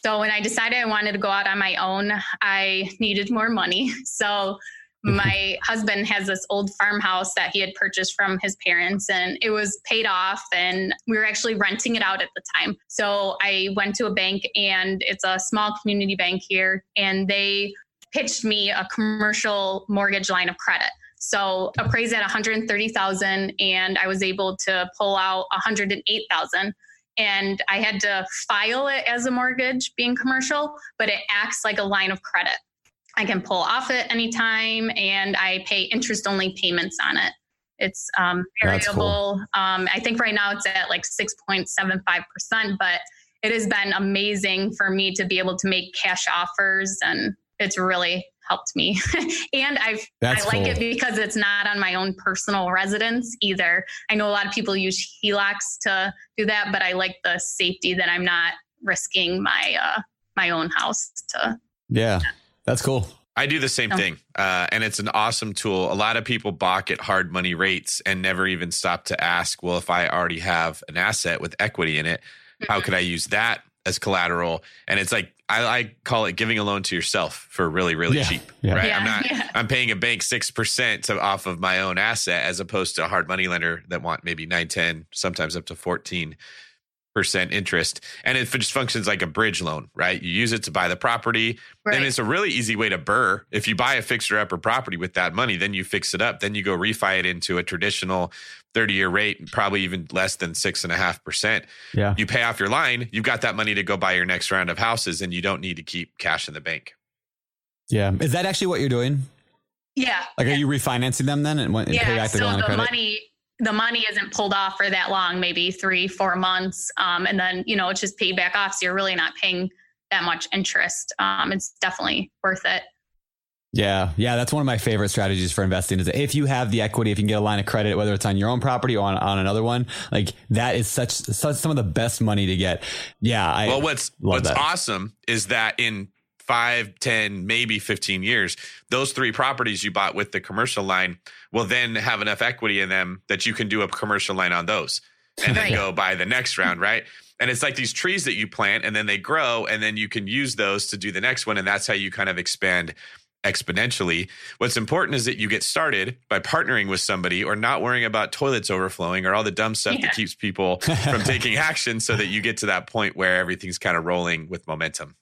So when I decided I wanted to go out on my own, I needed more money. So mm-hmm. my husband has this old farmhouse that he had purchased from his parents and it was paid off and we were actually renting it out at the time. So I went to a bank and it's a small community bank here and they pitched me a commercial mortgage line of credit. So appraised at 130,000 and I was able to pull out 108,000 and I had to file it as a mortgage being commercial, but it acts like a line of credit. I can pull off it anytime and I pay interest only payments on it. It's um, variable. Cool. Um, I think right now it's at like 6.75%, but it has been amazing for me to be able to make cash offers and it's really helped me. and I've That's I like cool. it because it's not on my own personal residence either. I know a lot of people use HELOCs to do that, but I like the safety that I'm not risking my uh, my own house to. Yeah, that's cool. I do the same thing, uh, and it's an awesome tool. A lot of people balk at hard money rates and never even stop to ask, well, if I already have an asset with equity in it, mm-hmm. how could I use that as collateral? And it's like I, I, call it giving a loan to yourself for really, really yeah. cheap. Yeah. Right. Yeah. I'm not, I'm paying a bank 6% off of my own asset as opposed to a hard money lender that want maybe 9, 10, sometimes up to 14 percent interest. And it just functions like a bridge loan, right? You use it to buy the property. Right. And it's a really easy way to BRRRR If you buy a fixer upper property with that money, then you fix it up. Then you go refi it into a traditional 30 year rate, probably even less than six and a half percent. Yeah. You pay off your line, you've got that money to go buy your next round of houses and you don't need to keep cash in the bank. Yeah. Is that actually what you're doing? Yeah. Like, are you refinancing them then and, and yeah, pay back the, so the money, the money isn't pulled off for that long, maybe three, four months. Um, and then, you know, it's just paid back off. So you're really not paying that much interest. Um, it's definitely worth it. Yeah, yeah, that's one of my favorite strategies for investing. Is that if you have the equity, if you can get a line of credit, whether it's on your own property or on, on another one, like that is such, such some of the best money to get. Yeah, I well, what's what's that. awesome is that in five, ten, maybe fifteen years, those three properties you bought with the commercial line will then have enough equity in them that you can do a commercial line on those, and then go buy the next round, right? And it's like these trees that you plant and then they grow and then you can use those to do the next one. And that's how you kind of expand exponentially. What's important is that you get started by partnering with somebody or not worrying about toilets overflowing or all the dumb stuff yeah. that keeps people from taking action so that you get to that point where everything's kind of rolling with momentum.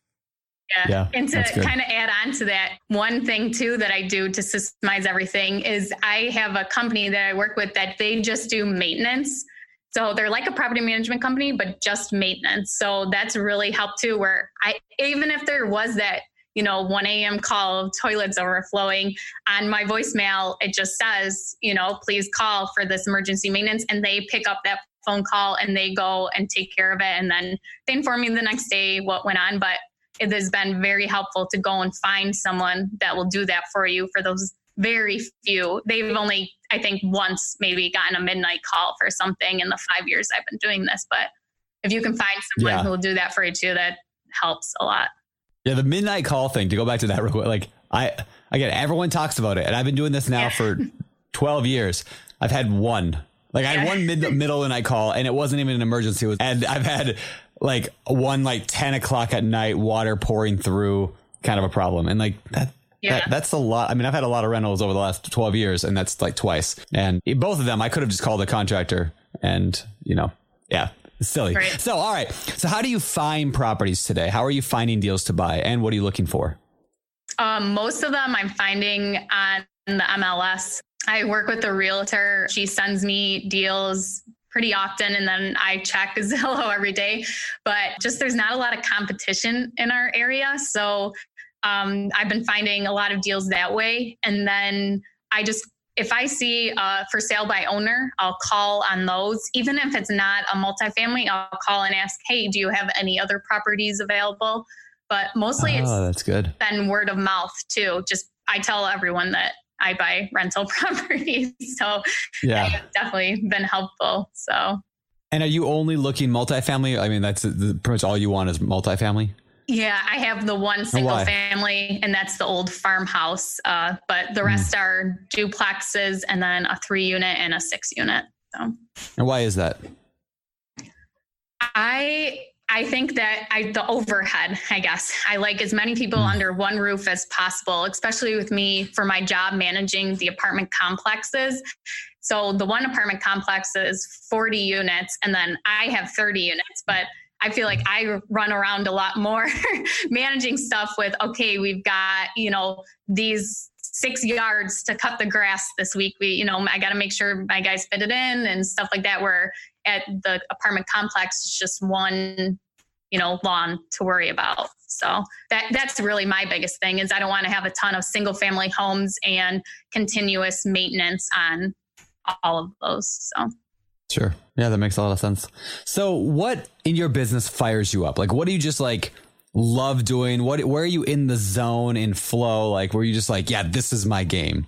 Yeah. yeah. and to kind of add on to that, one thing too that I do to systemize everything is I have a company that I work with that they just do maintenance. So they're like a property management company, but just maintenance. So that's really helped too, where I, even if there was that you know, 1 a.m. call toilets overflowing. On my voicemail, it just says, you know, please call for this emergency maintenance. And they pick up that phone call and they go and take care of it. And then they inform me the next day what went on. But it has been very helpful to go and find someone that will do that for you for those very few. They've only, I think, once maybe gotten a midnight call for something in the five years I've been doing this. But if you can find someone yeah. who will do that for you too, that helps a lot. Yeah, the midnight call thing. To go back to that real quick, like I again, everyone talks about it, and I've been doing this now yeah. for twelve years. I've had one. Like I had one mid middle of the night call, and it wasn't even an emergency. Was, and I've had like one like ten o'clock at night, water pouring through, kind of a problem, and like that. Yeah. That, that's a lot. I mean, I've had a lot of rentals over the last 12 years, and that's like twice. And both of them, I could have just called a contractor, and you know, yeah, silly. Right. So, all right. So, how do you find properties today? How are you finding deals to buy, and what are you looking for? Um, most of them I'm finding on the MLS. I work with a realtor. She sends me deals pretty often and then I check Zillow every day. But just there's not a lot of competition in our area. So um, I've been finding a lot of deals that way. And then I just if I see uh, for sale by owner, I'll call on those. Even if it's not a multifamily, I'll call and ask, hey, do you have any other properties available? But mostly oh, it's that's good. Then word of mouth too. Just I tell everyone that I buy rental properties. So yeah, definitely been helpful. So. And are you only looking multifamily? I mean, that's the, pretty much all you want is multifamily. Yeah, I have the one single family, and that's the old farmhouse. Uh, but the rest mm. are duplexes, and then a three unit and a six unit. So. And why is that? I I think that I the overhead, I guess. I like as many people mm. under one roof as possible, especially with me for my job managing the apartment complexes. So the one apartment complex is 40 units and then I have 30 units, but I feel like I run around a lot more managing stuff with, okay, we've got, you know, these six yards to cut the grass this week. We, you know, I got to make sure my guys fit it in and stuff like that. Where at the apartment complex, it's just one, you know, lawn to worry about. So that that's really my biggest thing is I don't want to have a ton of single family homes and continuous maintenance on all of those. So Sure. Yeah, that makes a lot of sense. So, what in your business fires you up? Like, what do you just like love doing? What, where are you in the zone in flow? Like, where you just like, yeah, this is my game?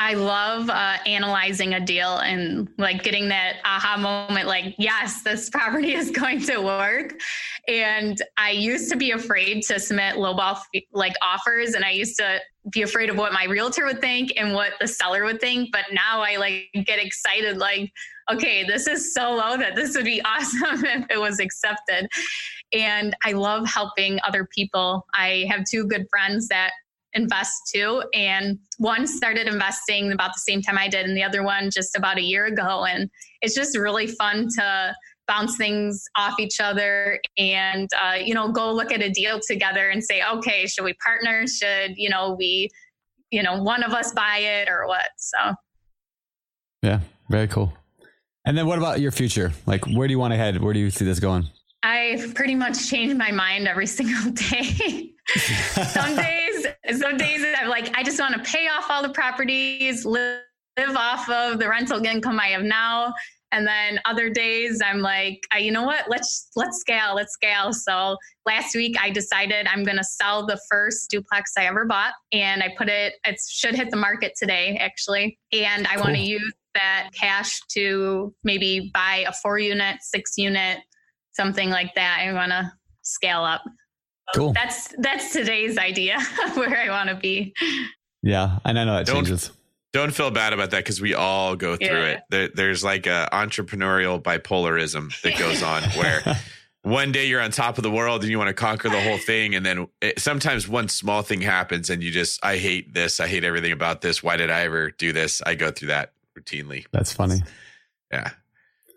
I love uh, analyzing a deal and like getting that aha moment, like, yes, this property is going to work. And I used to be afraid to submit lowball like offers, and I used to be afraid of what my realtor would think and what the seller would think. But now I like get excited, like, okay, this is so low that this would be awesome if it was accepted. And I love helping other people. I have two good friends that invest too. And one started investing about the same time I did, and the other one just about a year ago. And it's just really fun to bounce things off each other and uh, you know go look at a deal together and say okay should we partner should you know we you know one of us buy it or what so yeah very cool and then what about your future like where do you want to head where do you see this going I've pretty much changed my mind every single day. some days, some days I'm like, I just want to pay off all the properties, live, live off of the rental income I have now. And then other days I'm like, you know what? Let's let's scale, let's scale. So last week I decided I'm going to sell the first duplex I ever bought, and I put it. It should hit the market today, actually. And I cool. want to use that cash to maybe buy a four unit, six unit something like that. I want to scale up. Cool. That's that's today's idea where I want to be. Yeah, and I know it don't, changes. Don't feel bad about that because we all go through yeah. it. There, there's like a entrepreneurial bipolarism that goes on where one day you're on top of the world and you want to conquer the whole thing, and then it, sometimes one small thing happens and you just I hate this. I hate everything about this. Why did I ever do this? I go through that routinely. That's funny. Yeah.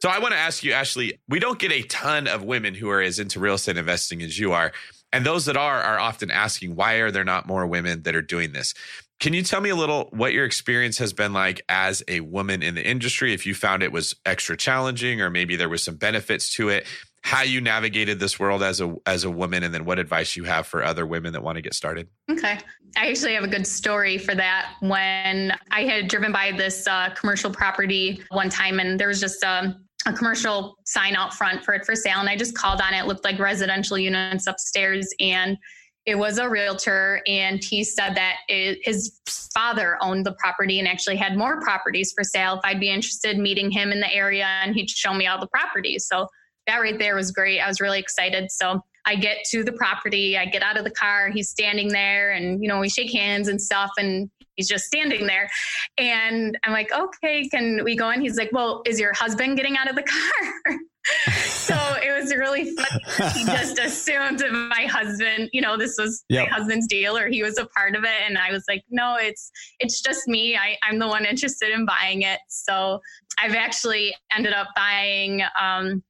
So I want to ask you, Ashley, we don't get a ton of women who are as into real estate investing as you are. And those that are are often asking, why are there not more women that are doing this? Can you tell me a little what your experience has been like as a woman in the industry? If you found it was extra challenging or maybe there was some benefits to it, how you navigated this world as a as a woman and then what advice you have for other women that want to get started. Okay. I actually have a good story for that. When I had driven by this uh, commercial property one time and there was just a um, a commercial sign out front for it for sale. And I just called on it, looked like residential units upstairs. And it was a realtor. And he said that it, his father owned the property and actually had more properties for sale. If I'd be interested in meeting him in the area and he'd show me all the properties. So that right there was great. I was really excited. So I get to the property, I get out of the car, he's standing there, and you know, we shake hands and stuff, and he's just standing there. And I'm like, okay, can we go in? He's like, well, is your husband getting out of the car? so it was really funny. He just assumed my husband, you know, this was yep. my husband's deal or he was a part of it. And I was like, no, it's it's just me. I, I'm the one interested in buying it. So I've actually ended up buying um,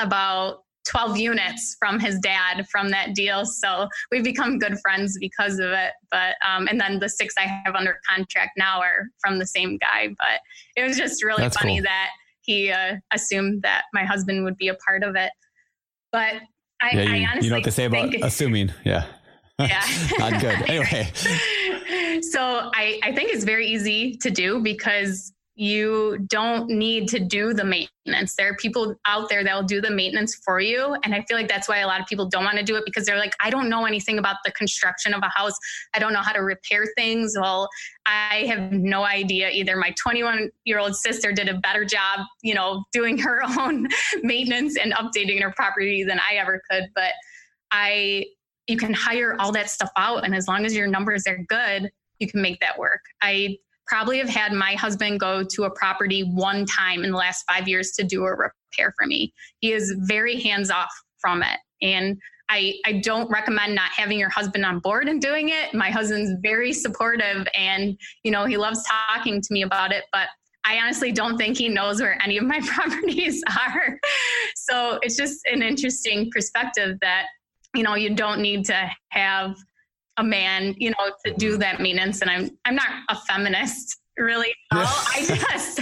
about 12 units from his dad from that deal. So we've become good friends because of it. But, um, and then the six I have under contract now are from the same guy. But it was just really That's funny cool. that he uh, assumed that my husband would be a part of it. But I, yeah, you, I honestly you know what to say about assuming. Yeah. Yeah. Not good. Anyway. so I, I think it's very easy to do because you don't need to do the maintenance. There are people out there that will do the maintenance for you. And I feel like that's why a lot of people don't want to do it because they're like, I don't know anything about the construction of a house. I don't know how to repair things. Well, I have no idea either. My 21 year old sister did a better job, you know, doing her own maintenance and updating her property than I ever could. But I, you can hire all that stuff out. And as long as your numbers are good, you can make that work. I probably have had my husband go to a property one time in the last five years to do a repair for me. He is very hands off from it. And I, I don't recommend not having your husband on board and doing it. My husband's very supportive and, you know, he loves talking to me about it, but I honestly don't think he knows where any of my properties are. So it's just an interesting perspective that, you know, you don't need to have a man, you know, to do that maintenance. And I'm I'm not a feminist, really. No, I just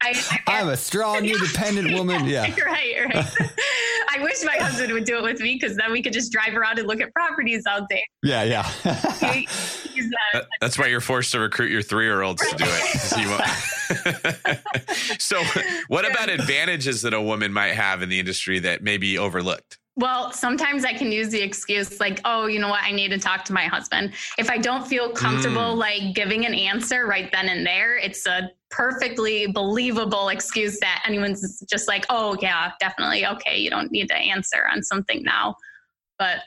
I, I am a strong, independent woman. Yeah. right, right. I wish my husband would do it with me because then we could just drive around and look at properties all day. Yeah, yeah. he, uh, that's why you're forced to recruit your three year olds to do it. so, what about advantages that a woman might have in the industry that may be overlooked? Well, sometimes I can use the excuse like, oh, you know what? I need to talk to my husband. If I don't feel comfortable mm. like giving an answer right then and there, it's a perfectly believable excuse that anyone's just like, oh, yeah, definitely. Okay, you don't need to answer on something now. But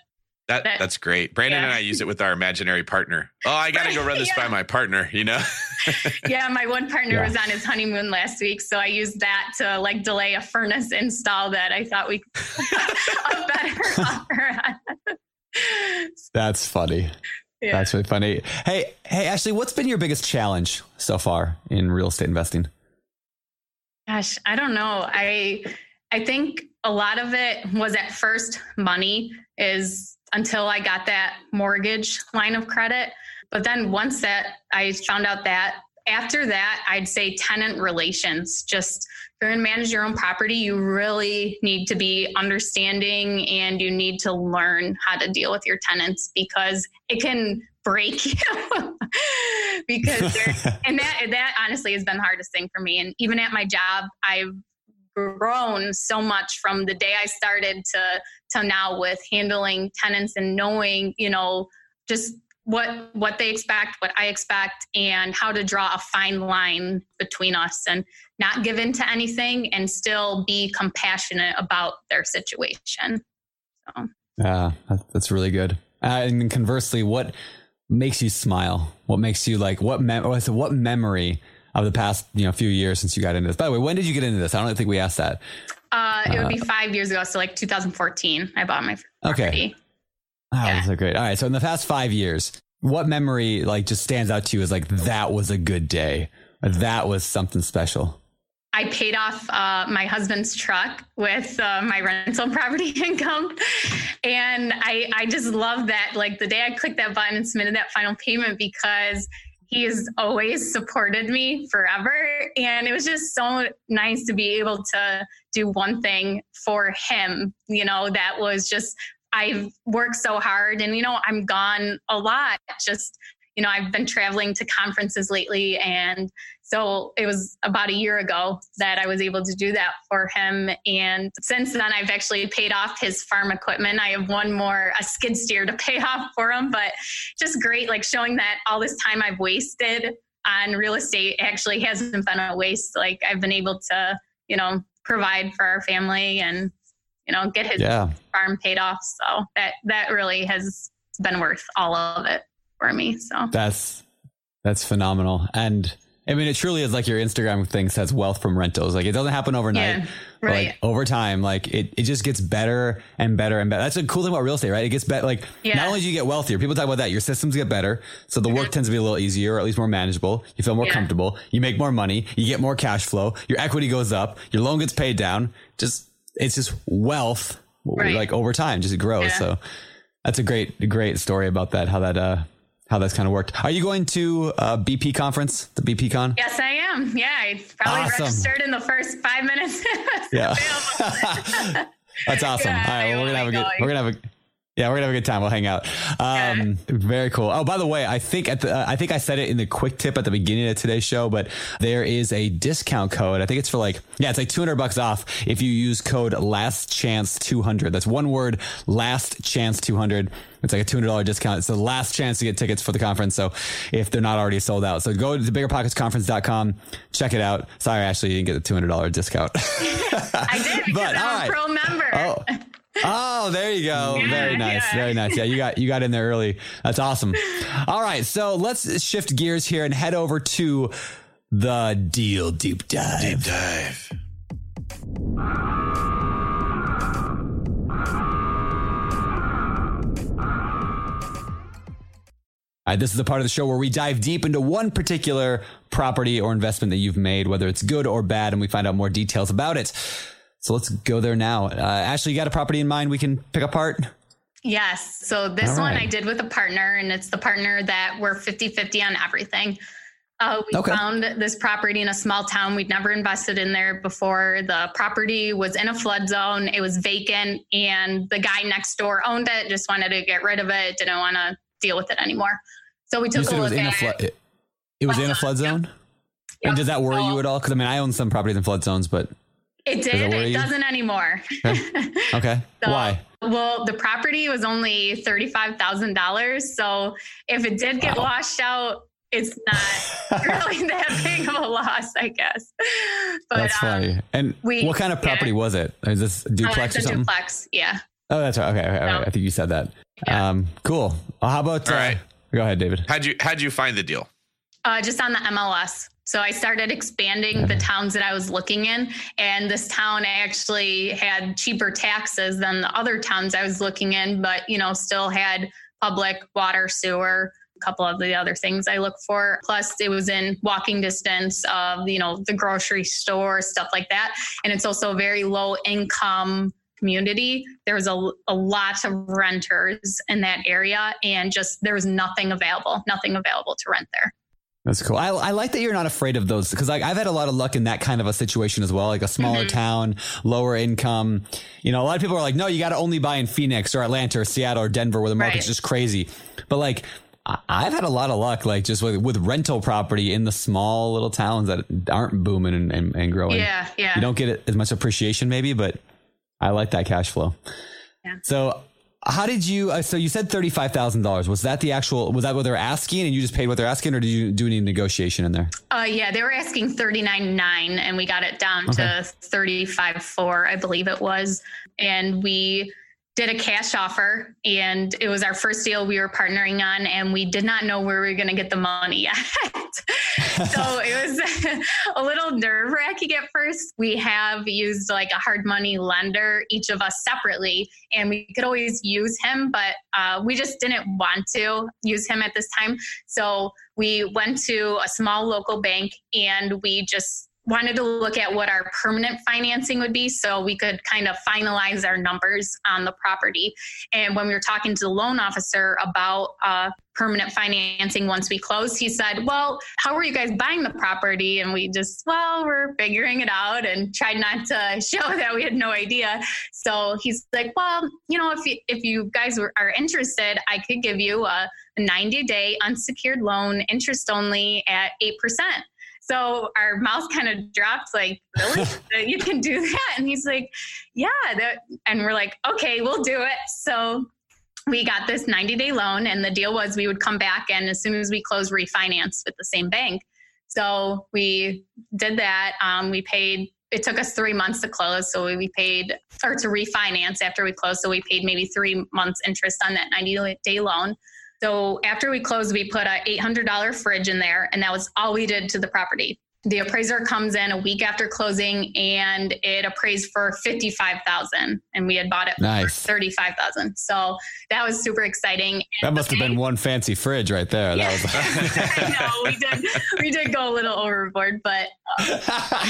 that, that, that's great. Brandon yeah. and I use it with our imaginary partner. Oh, I got to go run this yeah. by my partner, you know? yeah, my one partner yeah. was on his honeymoon last week, so I used that to like delay a furnace install that I thought we a better offer. That's funny. That's really funny. Hey, hey, Ashley, what's been your biggest challenge so far in real estate investing? Gosh, I don't know. I I think a lot of it was at first money is until I got that mortgage line of credit. But then once that I found out that after that, I'd say tenant relations. Just if you're going to manage your own property, you really need to be understanding and you need to learn how to deal with your tenants because it can break you. because and that that honestly has been the hardest thing for me. And even at my job, I've grown so much from the day I started to to now with handling tenants and knowing, you know, just what what they expect, what I expect, and how to draw a fine line between us and not give in to anything and still be compassionate about their situation. So. Yeah, that's really good. Uh, and conversely, what makes you smile? What makes you like what what memory of the past you know few years since you got into this. By the way, when did you get into this? I don't think we asked that. Uh, it would be uh, five years ago, so like 2014. I bought my property. Okay. Oh, yeah. so great. All right. So in the past five years, what memory like just stands out to you as like that was a good day? That was something special. I paid off uh, my husband's truck with uh, my rental property income. And I, I just love that. Like the day I clicked that button and submitted that final payment because he's always supported me forever. And it was just so nice to be able to do one thing for him, you know, that was just, I've worked so hard and, you know, I'm gone a lot. Just, you know, I've been traveling to conferences lately and so it was about a year ago that I was able to do that for him. And since then, I've actually paid off his farm equipment. I have one more, a skid steer to pay off for him, but just great, like showing that all this time I've wasted on real estate actually hasn't been a waste. Like I've been able to, you know, provide for our family and you know, get his Yeah. farm paid off. So that that really has been worth all of it for me. So That's that's phenomenal. And I mean, it truly is like your Instagram thing says wealth from rentals. Like it doesn't happen overnight. Yeah, but, right. Like over time, like it, it just gets better and better and better. That's a cool thing about real estate, right? It gets better. Like Yeah. not only do you get wealthier, people talk about that. Your systems get better. So the work tends to be a little easier or at least more manageable. You feel more Yeah. comfortable. You make more money. You get more cash flow. Your equity goes up. Your loan gets paid down. Just, it's just wealth Right. like over time, just grows. So that's a great, great story about that. How that, uh, how that's kind of worked. Are you going to uh, BP conference, the BP con? yes, I am. Yeah, I probably Awesome. registered in the first five minutes. Yeah. That's awesome. Yeah, All right, well, we're gonna have a good. going. We're gonna have a. Yeah, we're gonna have a good time. We'll hang out. Um, Very cool. Oh, by the way, I think at the, uh, I think I said it in the quick tip at the beginning of today's show, but there is a discount code. I think it's for like, yeah, it's like 200 bucks off if you use code last chance 200. That's one word, last chance 200. It's like a $200 discount. It's the last chance to get tickets for the conference. So if they're not already sold out, so go to the biggerpocketsconference.com, check it out. Sorry, Ashley, you didn't get the $200 discount. I did because But, I'm all a pro member. Oh. Oh, there you go. Yeah, very nice. yeah. Very nice. Yeah, you got you got in there early. That's awesome. All right, so let's shift gears here and head over to the deal deep dive. Deep dive. Right, this is the part of the show where we dive deep into one particular property or investment that you've made, whether it's good or bad, and we find out more details about it. So let's go there now. Uh, Ashley, you got a property in mind we can pick apart? Yes. So this All one. I did with a partner, and it's the partner that we're 50 50 on everything. Uh, we Okay. found this property in a small town. We'd never invested in there before. The property was in a flood zone, it was vacant, and the guy next door owned it, just wanted to get rid of it, didn't want to deal with it anymore. So we You took said a it was in a flood. It, it was in a flood zone. Yep. And does that worry So you at all? Because I mean, I own some properties in flood zones, but It did. worry It you? doesn't anymore. okay. So- Why? Well, the property was only thirty-five thousand dollars. So if it did get Wow. washed out, it's not really that big of a loss, I guess. But That's um, funny. And we- what kind of property yeah. was it? Is this uh, duplex it's or a something? duplex. Yeah. Oh, that's right. Okay, okay, okay. No. I think you said that. Yeah. Um, cool. Well, how about? All uh. Go ahead, David. How'd you how'd you find the deal? Uh, just on the MLS. So I started expanding the towns that I was looking in, and this town actually had cheaper taxes than the other towns I was looking in, but you know still had public water, sewer, a couple of the other things I look for. Plus, it was in walking distance of you know the grocery store, stuff like that, and it's also very low income community there was a, a lot of renters in that area and just there was nothing available nothing available to rent there That's cool. I, I like that you're not afraid of those because like I've had a lot of luck in that kind of a situation as well, like a smaller Mhm. town, lower income. You know, a lot of people are like, no, you got to only buy in Phoenix or Atlanta or Seattle or Denver where the market's Right. just crazy. But like, I've had a lot of luck, like just with, with rental property in the small little towns that aren't booming and, and, and growing. yeah yeah You don't get as much appreciation maybe, but I like that cash flow. Yeah. So how did you, uh, so you said $35,000. Was that the actual, was that what they're asking and you just paid what they're asking or did you do any negotiation in there? uh yeah they were asking 39.9 and we got it down Okay. to 35.4 i believe it was and we did a cash offer and it was our first deal we were partnering on and we did not know where we were going to get the money yet so it was a little nerve wracking at first. We have used like a hard money lender, each of us separately, and we could always use him, but uh, we just didn't want to use him at this time. So we went to a small local bank and we just wanted to look at what our permanent financing would be so we could kind of finalize our numbers on the property. And when we were talking to the loan officer about uh, permanent financing once we closed, he said, Well, how are you guys buying the property? And we just, well, we're figuring it out and tried not to show that we had no idea. So he's like, Well, you know, if you, if you guys were, are interested, I could give you a 90 day unsecured loan, interest only at 8%. So our mouth kind of dropped, like, really? You can do that? And he's like, yeah. That, and we're like, okay, we'll do it. So we got this 90 day loan, and the deal was we would come back and as soon as we close, refinance with the same bank. So we did that. Um, we paid it took us three months to close. So we paid, or to refinance after we closed. So we paid maybe three months interest on that 90 day loan. So after we closed, we put a $800 fridge in there, and that was all we did to the property the appraiser comes in a week after closing and it appraised for 55,000 and we had bought it nice. for 35,000. So that was super exciting. And that must have been one fancy fridge right there. Yeah. That was no, we did we did go a little overboard, but uh,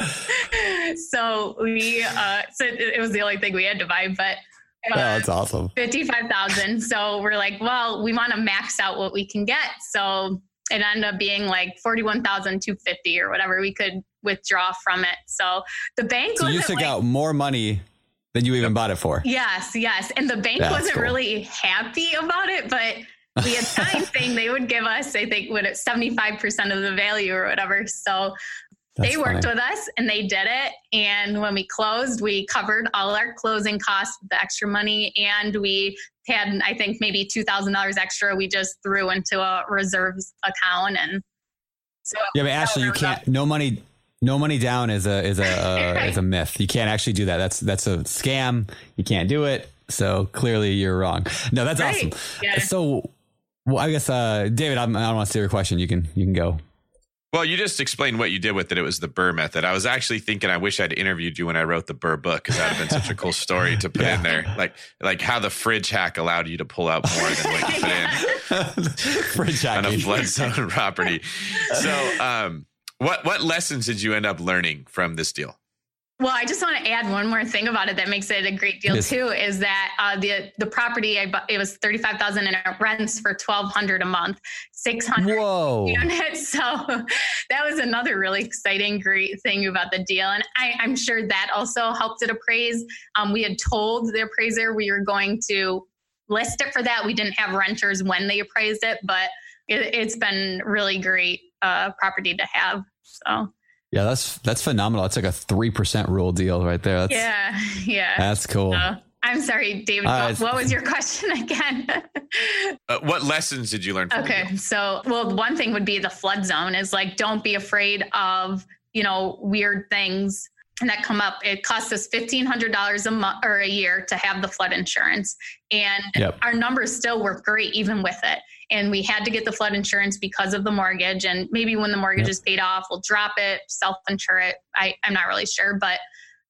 so we uh so it was the only thing we had to buy, but oh, uh, that's awesome. 55,000. So we're like, well, we want to max out what we can get. So it ended up being like 41,250 or whatever we could withdraw from it. So the bank So you took like, out more money than you even bought it for. Yes, yes. And the bank That's wasn't cool. really happy about it, but we had signed saying they would give us, I think, what 75% of the value or whatever. So that's they worked funny. with us and they did it. And when we closed, we covered all our closing costs with the extra money and we had, I think, maybe $2,000 extra we just threw into a reserves account. And so. Yeah, but Ashley, you can't, no money. No money down is a is a uh, is a myth. You can't actually do that. That's that's a scam. You can't do it. So clearly you're wrong. No, that's right. awesome. Yeah. So well, I guess uh, David, I'm, I do not want to steal your question. You can you can go. Well, you just explained what you did with it. It was the BRRRR method. I was actually thinking I wish I'd interviewed you when I wrote the BRRRR book because that would have been such a cool story to put yeah. in there. Like like how the fridge hack allowed you to pull out more than what you put in. fridge hack on a flood zone property. So um, what what lessons did you end up learning from this deal? Well, I just want to add one more thing about it that makes it a great deal yes. too. Is that uh, the the property I bought, it was thirty five thousand and it rents for twelve hundred a month, six hundred units. So that was another really exciting, great thing about the deal, and I, am sure that also helped it appraise. Um, we had told the appraiser we were going to list it for that. We didn't have renters when they appraised it, but it, has been really great uh, property to have. So. Yeah, that's that's phenomenal. That's like a three percent rule deal right there. That's, yeah, yeah. That's cool. Uh, I'm sorry, David. Uh, what, what, was your question again? uh, what lessons did you learn? okay, so well, one thing would be the flood zone is like don't be afraid of you know weird things that come up. It costs us fifteen hundred dollars a month or a year to have the flood insurance, and yep. our numbers still work great even with it and we had to get the flood insurance because of the mortgage. And maybe when the mortgage yep. is paid off, we'll drop it, self insure it. I, I'm not really sure. But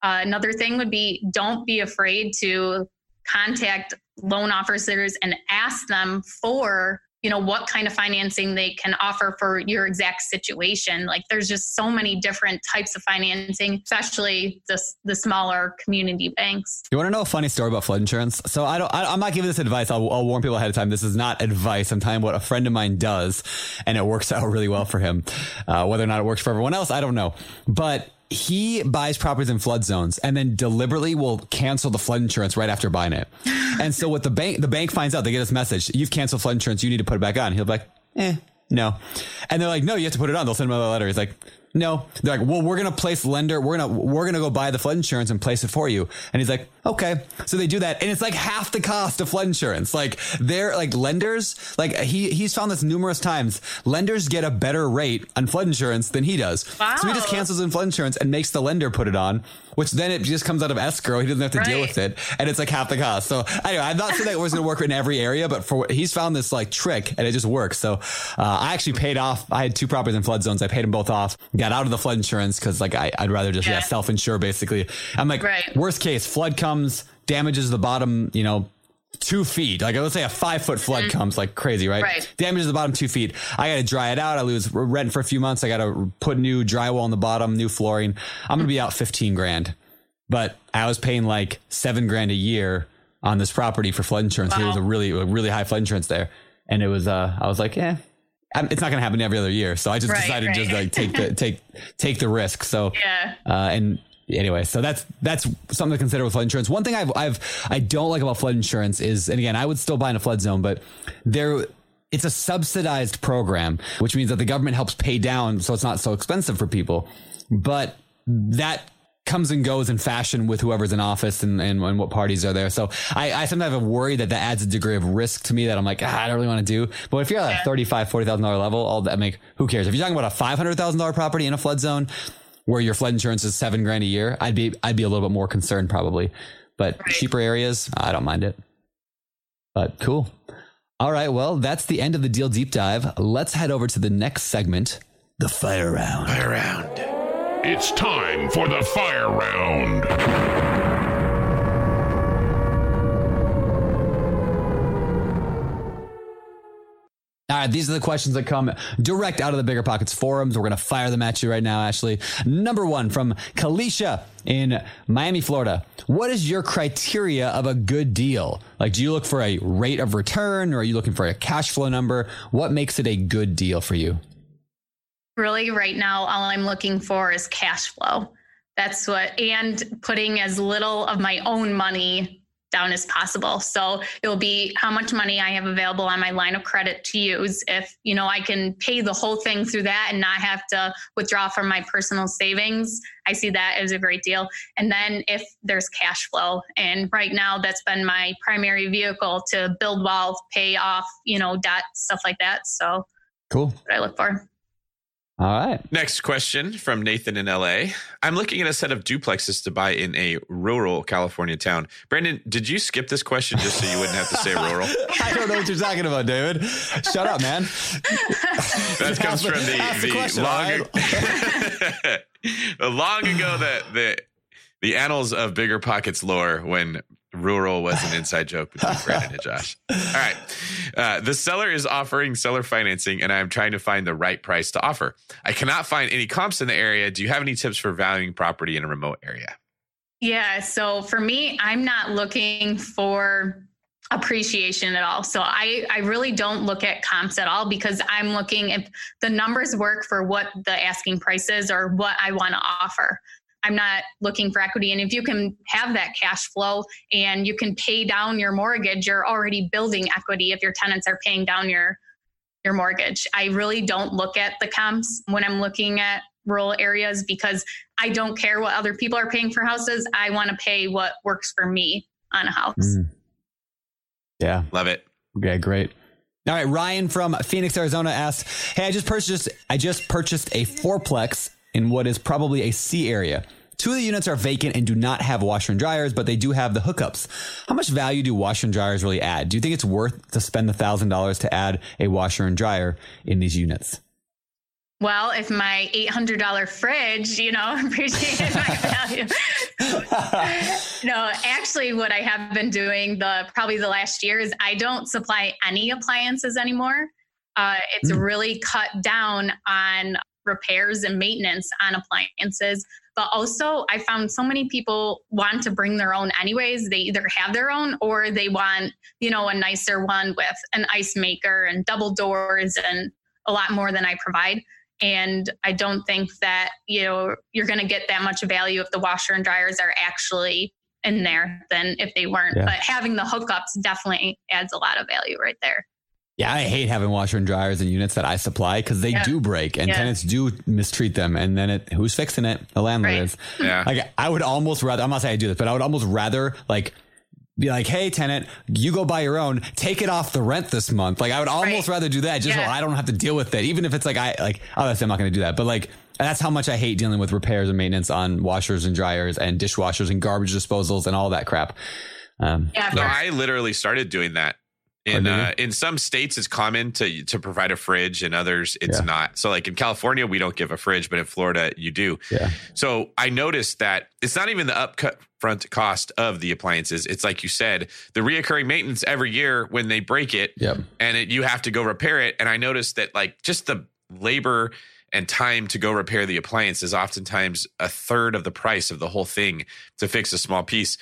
uh, another thing would be don't be afraid to contact loan officers and ask them for you know what kind of financing they can offer for your exact situation. Like there's just so many different types of financing especially the, the smaller community banks. You want to know a funny story about flood insurance? So i don't I, am not giving this advice. I'll, I'll, warn people ahead of time. This is not advice. I'm telling what a friend of mine does and it works out really well for him. Uh, whether or not it works for everyone else i don't know. But he buys properties in flood zones and then deliberately will cancel the flood insurance right after buying it. and so what the bank, the bank finds out, they get this message, you've canceled flood insurance, you need to put it back on. He'll be like, eh, no. And they're like, no, you have to put it on. They'll send him a letter. He's like, no. They're like, well, we're going to place lender. We're to, we're going to go buy the flood insurance and place it for you. And he's like, okay. So they do that. And it's like half the cost of flood insurance. Like they're like lenders, like he, he's found this numerous times. Lenders get a better rate on flood insurance than he does. Wow. So he just cancels in flood insurance and makes the lender put it on which then it just comes out of escrow. He doesn't have to right. deal with it. And it's like half the cost. So anyway, I'm not sure that it was going to work in every area, but for he's found this like trick and it just works. So, uh, I actually paid off. I had two properties in flood zones. I paid them both off, got out of the flood insurance because like I, would rather just yeah. yeah self insure basically. I'm like, right. worst case, flood comes, damages the bottom, you know, two feet. Like let's say a five foot flood mm-hmm. comes like crazy, right? Right. Damages the bottom two feet. I got to dry it out. I lose rent for a few months. I got to put new drywall on the bottom, new flooring. I'm gonna be out fifteen grand but I was paying like seven grand a year on this property for flood insurance. Wow. There was a really, a really high flood insurance there. And it was, uh, I was like, yeah, it's not going to happen every other year. So I just right, decided right. to just like take the, take, take the risk. So, yeah. Uh, and anyway, so that's, that's something to consider with flood insurance. One thing I've, I've, I don't like about flood insurance is, and again, I would still buy in a flood zone, but there, it's a subsidized program, which means that the government helps pay down. So it's not so expensive for people, but that comes and goes in fashion with whoever's in office and, and, and what parties are there. So I, I sometimes have a worry that that adds a degree of risk to me that I'm like, ah, I don't really want to do. But if you're at a $35, $40,000 level, all that make, who cares? If you're talking about a $500,000 property in a flood zone, where your flood insurance is seven grand a year, I'd be I'd be a little bit more concerned probably. But Right. cheaper areas, I don't mind it. But cool. All right, well, that's the end of the deal deep dive. Let's head over to the next segment, the fire round. Fire round. It's time for the fire round. All right, these are the questions that come direct out of the Bigger Pockets forums. We're going to fire them at you right now, Ashley. Number one from Kalisha in Miami, Florida. What is your criteria of a good deal? Like, do you look for a rate of return or are you looking for a cash flow number? What makes it a good deal for you? really right now all i'm looking for is cash flow that's what and putting as little of my own money down as possible. So it'll be how much money i have available on my line of credit to use. If you know i can pay the whole thing through that and not have to withdraw from my personal savings i see that as a great deal. And then if there's cash flow and right now that's been my primary vehicle to build wealth pay off you know debt stuff like that. So Cool. what i look for All right. Next question from Nathan in LA. I'm looking at a set of duplexes to buy in a rural California town. Brandon, did you skip this question just so you wouldn't have to say rural? I don't know what you're talking about, David. Shut up, man. That comes from the, the the, question, long, long ago that the the annals of bigger pockets lore when rural was an inside joke between Brandon and Josh. All right. Uh, the seller is offering seller financing, and I'm trying to find the right price to offer. I cannot find any comps in the area. Do you have any tips for valuing property in a remote area? Yeah. So for me, I'm not looking for appreciation at all. So I, I really don't look at comps at all because I'm looking if the numbers work for what the asking price is or what I want to offer. I'm not looking for equity. And if you can have that cash flow and you can pay down your mortgage, you're already building equity if your tenants are paying down your your mortgage. I really don't look at the comps when I'm looking at rural areas because I don't care what other people are paying for houses. I want to pay what works for me on a house. Mm. Yeah. Love it. Okay, great. All right, Ryan from Phoenix, Arizona asks, "Hey, I just purchased I just purchased a fourplex in what is probably a C area. Two of the units are vacant and do not have washer and dryers, but they do have the hookups. How much value do washer and dryers really add? Do you think it's worth to spend the thousand dollars to add a washer and dryer in these units? Well, if my $800 fridge, you know, appreciated my value. no, actually, what I have been doing the probably the last year is I don't supply any appliances anymore. Uh, it's Mm. really cut down on repairs and maintenance on appliances. But also, I found so many people want to bring their own anyways. They either have their own or they want, you know, a nicer one with an ice maker and double doors and a lot more than I provide. And I don't think that, you know, you're going to get that much value if the washer and dryers are actually in there than if they weren't. Yeah. But having the hookups definitely adds a lot of value right there. Yeah, I hate having washer and dryers in units that I supply because they Yeah. do break and Yeah. tenants do mistreat them. And then it, who's fixing it? The landlord Right. is. Yeah. Like I would almost rather. I'm not saying I do this, but I would almost rather like be like, "Hey, tenant, you go buy your own. Take it off the rent this month." Like I would almost Right. rather do that, just so I don't have to deal with it. Even if it's like I like obviously I'm not going to do that, but like that's how much I hate dealing with repairs and maintenance on washers and dryers and dishwashers and garbage disposals and all that crap. Um, Yeah, No, I literally started doing that. In uh, in some states, it's common to to provide a fridge. and others, it's Yeah. not. So, like in California, we don't give a fridge, but in Florida, you do. yeah, So I noticed that it's not even the upfront cost of the appliances. It's like you said, the reoccurring maintenance every year when they break it, Yep. and it, you have to go repair it. And I noticed that like just the labor and time to go repair the appliance is oftentimes a third of the price of the whole thing to fix a small piece.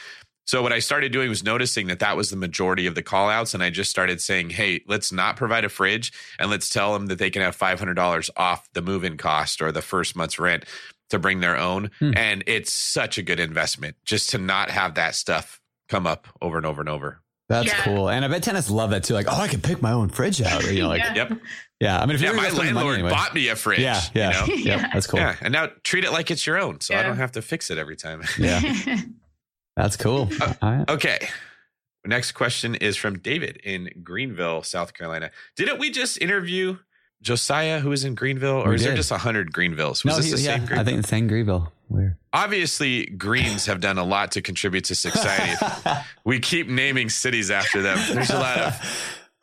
So what I started doing was noticing that that was the majority of the call outs. And I just started saying, Hey, let's not provide a fridge and let's tell them that they can have $500 off the move in cost or the first month's rent to bring their own. Hmm. And it's such a good investment just to not have that stuff come up over and over and over. that's Yeah. cool. And I bet tenants love that too. Like, oh, I can pick my own fridge out. You know, like, yeah. Yeah. I mean, if Yeah, my gonna spend money landlord anyway. bought me a fridge. Yeah, yeah, You know? Yep, that's cool. Yeah. And now treat it like it's your own. So I don't have to fix it every time. Yeah, that's cool. Uh, All right. Okay. Next question is from David in Greenville, South Carolina. Didn't we just interview Josiah who is in Greenville, or We is there did. just hundred Greenvilles? Was No, this he, the yeah, same Greenville? I think the same Greenville. Weird. Obviously, Greens have done a lot to contribute to society. we keep naming cities after them. There's a lot of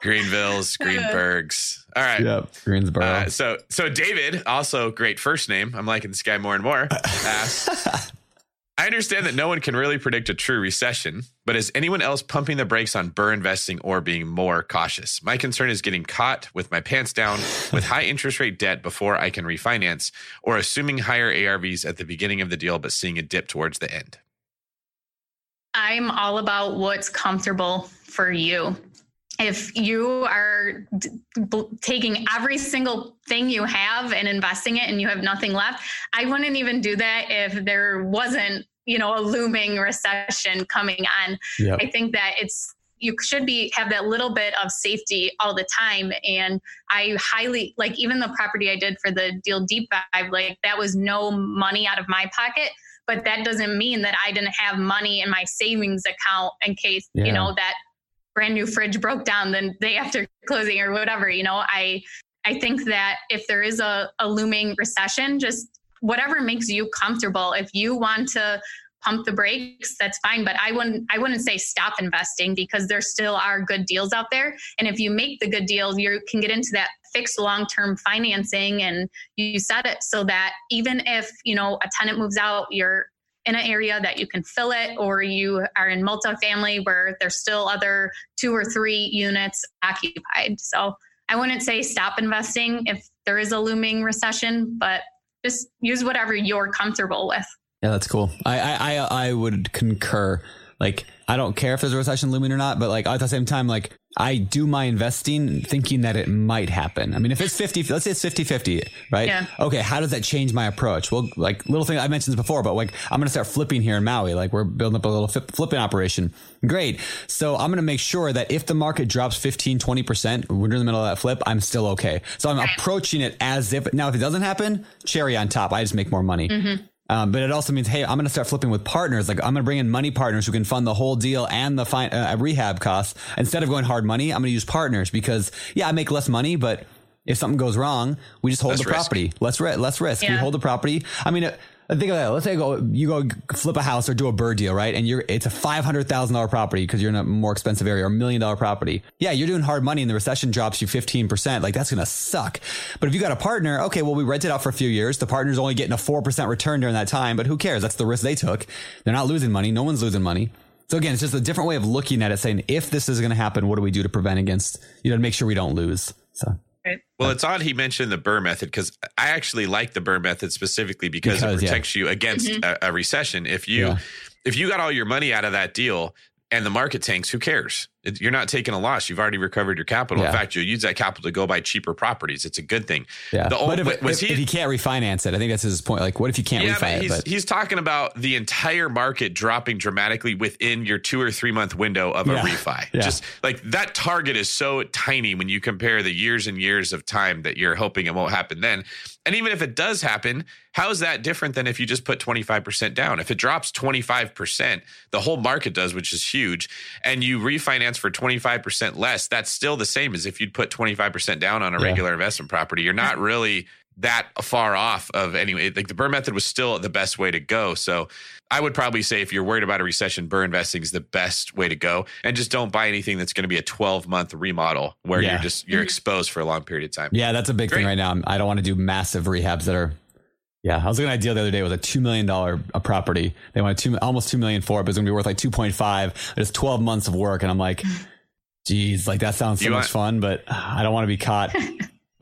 Greenvilles, Greenbergs. All right. Yep. Greensboro. Uh, so, so David, also great first name. I'm liking this guy more and more. Asks, I understand that no one can really predict a true recession, but is anyone else pumping the brakes on BRRRR investing or being more cautious? My concern is getting caught with my pants down with high interest rate debt before I can refinance, or assuming higher ARVs at the beginning of the deal, but seeing a dip towards the end. I'm all about what's comfortable for you. If you are d- b- taking every single thing you have and investing it and you have nothing left, I wouldn't even do that if there wasn't, you know, a looming recession coming on. yep. I think that it's you should be have that little bit of safety all the time. And I highly like even the property I did for the deal deep dive, like that was no money out of my pocket. But that doesn't mean that I didn't have money in my savings account in case, Yeah. you know, that brand new fridge broke down the day after closing or whatever. You know, I I think that if there is a, a looming recession, just whatever makes you comfortable. If you want to pump the brakes, that's fine. But I wouldn't I wouldn't say stop investing because there still are good deals out there. And if you make the good deals, you can get into that fixed long-term financing and you set it so that even if, you know, a tenant moves out, you're in an area that you can fill it or you are in multifamily where there's still other two or three units occupied. So I wouldn't say stop investing if there is a looming recession, but just use whatever you're comfortable with. Yeah, that's cool. I, I, I, would concur. Like, I don't care if there's a recession looming or not, but like at the same time, like I do my investing thinking that it might happen. I mean, if it's 50, let's say it's 50 50, right? Yeah. Okay. How does that change my approach? Well, like little thing I mentioned this before, but like I'm going to start flipping here in Maui. Like we're building up a little flip, flipping operation. Great. So I'm going to make sure that if the market drops 15, 20%, we're in the middle of that flip, I'm still okay. So I'm approaching it as if, now if it doesn't happen, cherry on top. I just make more money. Mm-hmm. Um, but it also means, hey, I'm going to start flipping with partners. Like I'm going to bring in money partners who can fund the whole deal and the fi- uh, rehab costs. Instead of going hard money, I'm going to use partners because yeah, I make less money, but if something goes wrong, we just hold Less the risk. property. Less, ri- less risk. We hold the property. I mean, uh, think of that. Let's say go, you go flip a house or do a BRRRR deal, right? And you're, it's a $500,000 property because you're in a more expensive area or a million dollar property. Yeah, you're doing hard money and the recession drops you 15%. Like that's going to suck. But if you got a partner, okay, well, we rent it out for a few years. The partner's only getting a 4% return during that time, but who cares? That's the risk they took. They're not losing money. No one's losing money. So again, it's just a different way of looking at it, saying, if this is going to happen, what do we do to prevent against, you know, to make sure we don't lose? So Well, it's odd he mentioned the BRRRR method because I actually like the BRRRR method specifically because, Because, it yeah. protects you against mm-hmm. a, a recession. If you Yeah. if you got all your money out of that deal and the market tanks, who cares? You're not taking a loss. You've already recovered your capital. In fact, you'll use that capital to go buy cheaper properties. It's a good thing. yeah. The but old, if, was if, he? if he can't refinance it, I think that's his point. Like, what if you can't yeah, refi but it? he's But he's talking about the entire market dropping dramatically within your two or three month window of a refi. Yeah. Just like that target is so tiny when you compare the years and years of time that you're hoping it won't happen then. And even if it does happen, how is that different than if you just put 25% down? If it drops 25%, the whole market does, which is huge, and you refinance for 25% less, that's still the same as if you'd put 25% down on a Yeah. regular investment property. You're not really that far off of anyway. Like the BRRRR method was still the best way to go. So I would probably say if you're worried about a recession, BRRRR investing is the best way to go. And just don't buy anything that's going to be a 12 month remodel where Yeah. you're just you're exposed for a long period of time. Yeah, that's a big Great. thing right now. I don't want to do massive rehabs that are. Yeah, I was looking at a deal the other day with a two million dollar a property. They wanted two almost two million for it, but it's gonna be worth like two point five. It's twelve months of work, and I'm like, geez, like that sounds so You much want- fun, but I don't want to be caught with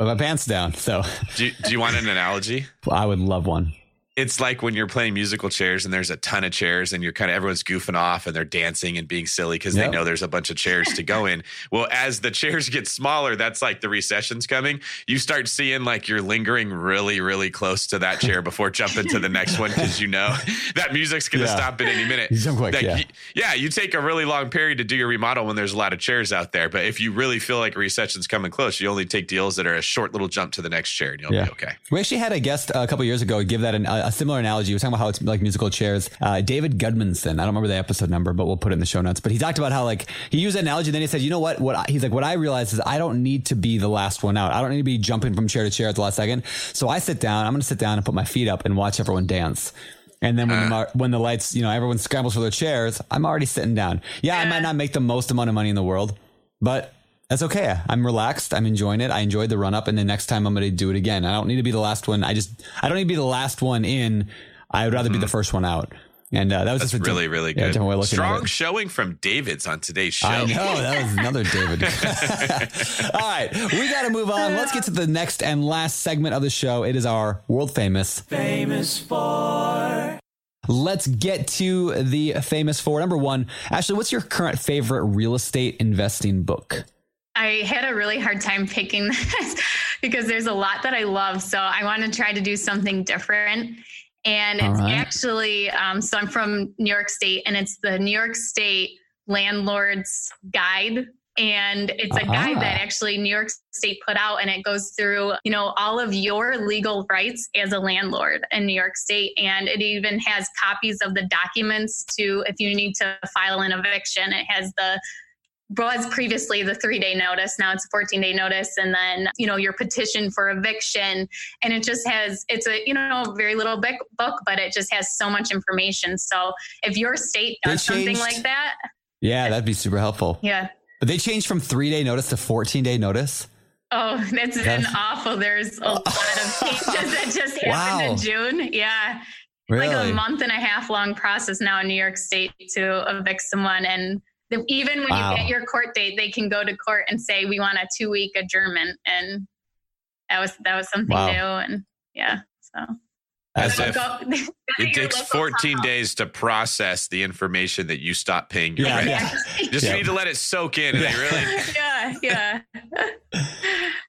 my pants down. So Do, you- do you want an analogy? I would love one. It's like when you're playing musical chairs and there's a ton of chairs and you're kind of everyone's goofing off and they're dancing and being silly because Yep. they know there's a bunch of chairs to go in. Well, as the chairs get smaller, that's like the recession's coming. You start seeing like you're lingering really, really close to that chair before jumping to the next one because you know that music's going to Yeah. stop at any minute. Quick, Like, yeah. y- yeah, you take a really long period to do your remodel when there's a lot of chairs out there. But if you really feel like a recession's coming close, you only take deals that are a short little jump to the next chair and you'll Yeah. be okay. We actually had a guest a couple years ago give that an, a, a similar analogy. We were talking about how it's like musical chairs. Uh, David Gudmundsson, I don't remember the episode number, but we'll put it in the show notes. But he talked about how like he used that analogy. And then he said, you know what? What I, he's like, what I realized is I don't need to be the last one out. I don't need to be jumping from chair to chair at the last second. So I sit down. I'm going to sit down and put my feet up and watch everyone dance. And then when, the, when the lights, you know, everyone scrambles for their chairs, I'm already sitting down. Yeah, I might not make the most amount of money in the world, but that's okay. I'm relaxed. I'm enjoying it. I enjoyed the run up, and the next time I'm going to do it again. I don't need to be the last one. I just I don't need to be the last one in. I would rather be the first one out. And uh, that was That's just a really, different- really good. different way of looking at Strong showing from David's on today's show. I know that was another David. All right, we got to move on. Let's get to the next and last segment of the show. It is our world famous. Famous for. Let's get to the famous four. Number one, Ashley, what's your current favorite real estate investing book? I had a really hard time picking this because there's a lot that I love. So I want to try to do something different. And All it's right. actually, um, so I'm from New York State and it's the New York State Landlord's Guide. And it's a guide Ah. that actually New York State put out and it goes through, you know, all of your legal rights as a landlord in New York State. And it even has copies of the documents to, if you need to file an eviction, it has the was previously the three day notice. Now it's a 14 day notice. And then, you know, your petition for eviction. And it just has, it's a, you know, very little book, book but it just has so much information. So if your state does something like that, Yeah, that'd be super helpful. yeah. But they changed from three day notice to 14 day notice. Oh, it's been That's- awful. There's a lot of changes that just happened Wow. in June. Yeah. Really? Like a month and a half long process now in New York State to evict someone. And even when Wow. you get your court date, they can go to court and say, we want a two week adjournment. And that was, that was something Wow. new. And yeah. So As if Go- it takes 14 town. days to process the information that you stop paying your Yeah, rent. yeah. Just Yeah. need to let it soak in. And they really, yeah. Yeah.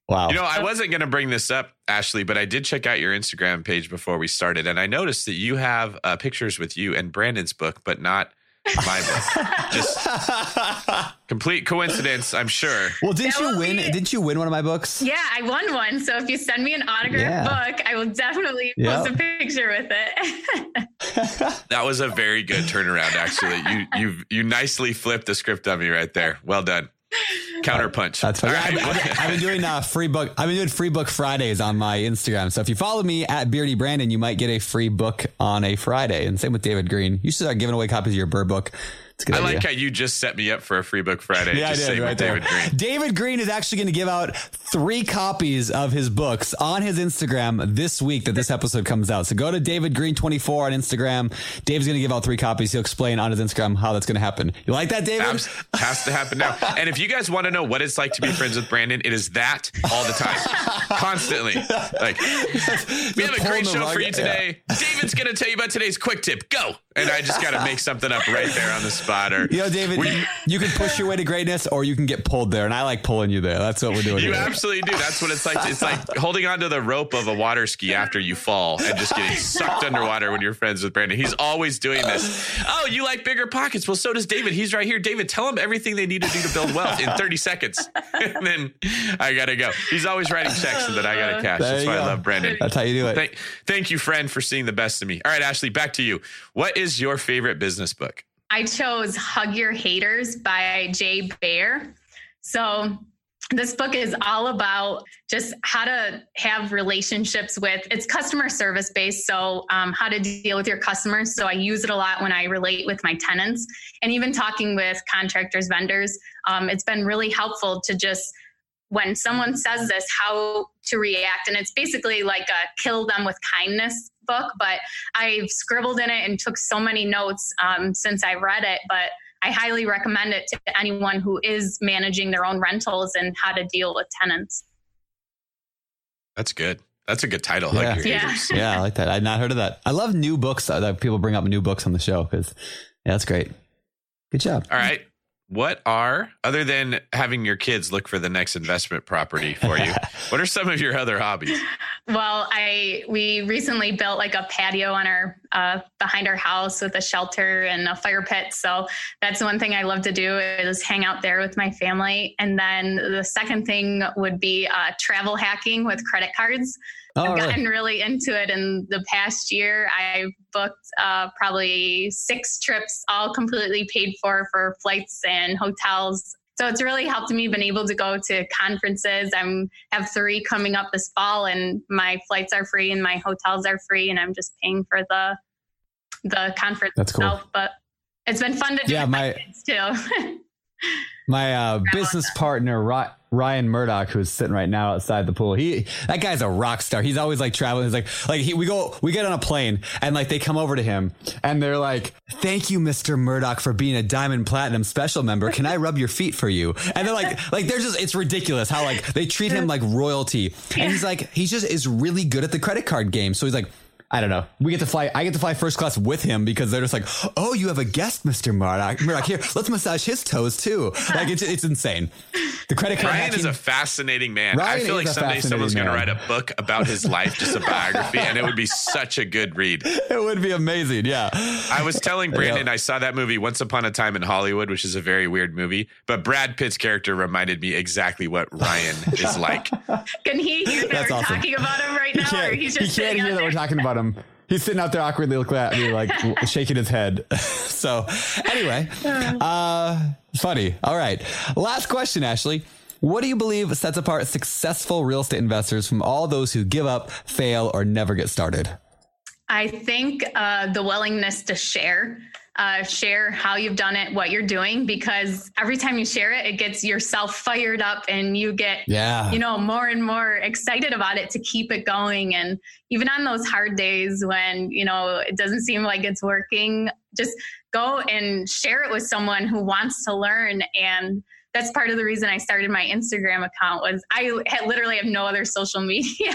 Wow. you know, I wasn't going to bring this up, Ashley, but I did check out your Instagram page before we started, and I noticed that you have uh, pictures with you and Brandon's book, but not my book. Just complete coincidence, I'm sure. well, didn't That you win? be- Didn't you win one of my books? Yeah, I won one. So if you send me an autographed Yeah. book, I will definitely Yeah. post a picture with it. That was a very good turnaround, actually. You you you nicely flipped the script on me right there. Well done. Counterpunch. That's. Right. I've- I've been doing uh, free book. I've been doing free book Fridays on my Instagram. So if you follow me at Beardy Brandon, you might get a free book on a Friday. And same with David Greene. You should start giving away copies of your BRRRR book. It's a good I idea. like how you just set me up for a free book Friday. Yeah, I did, right. David Greene. David Greene is actually going to give out three copies of his books on his Instagram this week that this episode comes out. So go to David Greene 24 on Instagram. Dave's going to give out three copies. He'll explain on his Instagram how that's going to happen. You like that, David? Abs- has to happen now. And if you guys want to know what it's like to be friends with Brandon, it is that all the time, constantly. Like we have a great show for you yeah. today. David's going to tell you about today's quick tip. Go, and I just got to make something up right there on the spot. You know, David, We- you, can push your way to greatness or you can get pulled there. And I like pulling you there. That's what we're doing You absolutely do. That's what it's like. It's like holding onto the rope of a water ski after you fall and just getting sucked underwater when you're friends with Brandon. He's always doing this. Oh, you like bigger pockets? Well, so does David. He's right here. David, tell him everything they need to do to build wealth in 30 seconds. and then I got to go. He's always writing checks and then I got to cash. There That's why I love Brandon. That's how you do it. Thank, thank you, friend, for seeing the best of me. All right, Ashley, back to you. What is your favorite business book? I chose Hug Your Haters by Jay Baer. So this book is all about just how to have relationships with it's customer service based so um, how to deal with your customers. So i use it a lot when i relate with my tenants and even talking with contractors vendors. Um, it's been really helpful to just when someone says this how to react. And it's basically like a kill them with kindness book but i've scribbled in it and took so many notes um, since i read it but I highly recommend it to anyone who is managing their own rentals and how to deal with tenants. That's good. That's a good title. Yeah. Hug your Yeah. yeah, I like that. I'd not heard of that. I love new books that people bring up new books on the show because, yeah, that's great. Good job. All right. What are, other than having your kids look for the next investment property for you, what are some of your other hobbies? Well, I we recently built like a patio on our uh, behind our house with a shelter and a fire pit. So that's one thing I love to do is hang out there with my family. And then the second thing would be uh, travel hacking with credit cards. Oh, I've gotten really into it in the past year. I've booked uh, probably six trips, all completely paid for for flights and hotels. So it's really helped me. Been able to go to conferences. I'm have three coming up this fall, and my flights are free and my hotels are free, and I'm just paying for the the conference That's cool. itself. But it's been fun to do Yeah, with my, my- kids too. My uh, business partner Ryan Murdock, who's sitting right now outside the pool. He that guy's a rock star. He's always like traveling. He's like like he, we go we get on a plane and like they come over to him and they're like, "Thank you, Mister Murdock, for being a Diamond Platinum Special member. Can I rub your feet for you?" And they're like like they're just it's ridiculous how like they treat him like royalty. And he's like he just is really good at the credit card game. So he's like. I don't know. We get to fly. I get to fly first class with him because they're just like, "Oh, you have a guest, Mister Murdock. Murdock, here, let's massage his toes too." Like it's it's insane. The credit card. Ryan is a fascinating man. Ryan I feel like someday someone's going to write a book about his life, just a biography, and it would be such a good read. it would be amazing. Yeah. I was telling Brandon I saw that movie Once Upon a Time in Hollywood, which is a very weird movie, but Brad Pitt's character reminded me exactly what Ryan is like. Can he hear that That's we're awesome. talking about him right He now, or can't, he's he can't hear out that we're talking about him. He's sitting out there awkwardly looking at me, like shaking his head. so, anyway, uh, funny. All right. Last question, Ashley. What do you believe sets apart successful real estate investors from all those who give up, fail, or never get started? I think uh, the willingness to share, uh, share how you've done it, what you're doing, because every time you share it, it gets yourself fired up and you get, Yeah. you know, more and more excited about it to keep it going. And even on those hard days when, you know, it doesn't seem like it's working, just go and share it with someone who wants to learn. And that's part of the reason I started my Instagram account was I had literally have no other social media,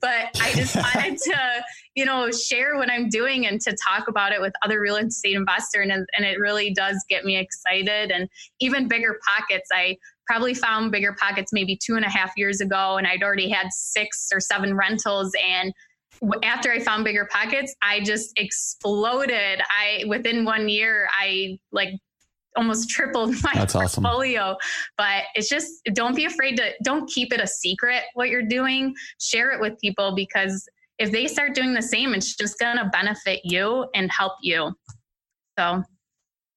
but I just wanted to, you know, share what I'm doing and to talk about it with other real estate investors. And, and it really does get me excited. And even bigger pockets, I probably found bigger pockets maybe two and a half years ago, and I'd already had six or seven rentals. And after I found bigger pockets, I just exploded. I within one year, I like almost tripled my That's awesome. portfolio. But it's just don't be afraid to don't keep it a secret what you're doing. Share it with people because if they start doing the same, it's just gonna benefit you and help you. So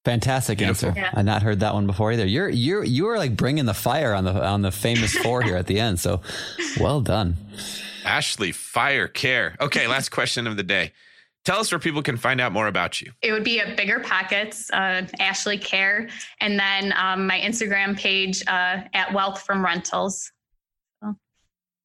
Fantastic Beautiful. answer. Yeah. I've not heard that one before either. You're you're you are like bringing the fire on the on the famous four here at the end. So, well done. Ashley, fire, care. Okay, last question of the day. Tell us where people can find out more about you. it would be at Bigger Pockets, uh, Ashley Kehr, and then um, my Instagram page uh, at Wealth from Rentals.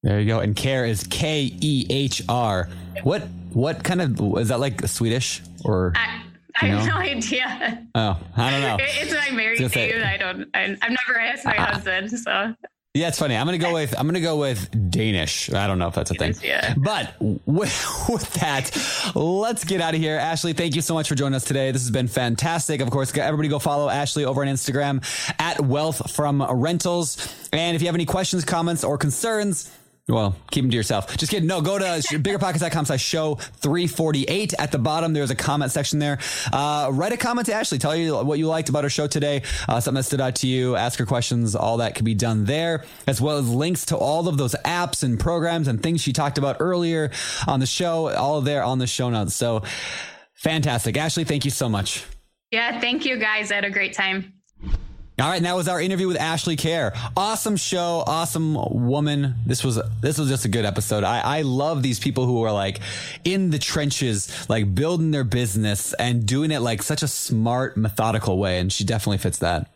There you go. And Kehr is K E H R. What what kind of is that like Swedish or I, I have know? no idea. oh I don't know. It- it's my married name. I don't. I, I've never asked my Ah. husband. So Yeah, it's funny. I'm gonna go with I'm gonna go with Danish. I don't know if that's a thing. yeah. But with, with that, let's get out of here. Ashley, thank you so much for joining us today. This has been fantastic. Of course, everybody go follow Ashley over on Instagram at Wealth from Rentals. And if you have any questions, comments, or concerns. Well, keep them to yourself. Just kidding. No, go to biggerpockets.com slash show 348. At the bottom, there's a comment section there. Uh, write a comment to Ashley. Tell you what you liked about our show today, uh, something that stood out to you, ask her questions. All that can be done there, as well as links to all of those apps and programs and things she talked about earlier on the show, all there on the show notes. So fantastic. Ashley, thank you so much. yeah, thank you guys. I had a great time. All right, and that was our interview with Ashley Kehr. Awesome show, awesome woman. This was this was just a good episode. I, I love these people who are like in the trenches, like building their business and doing it like such a smart, methodical way. And she definitely fits that.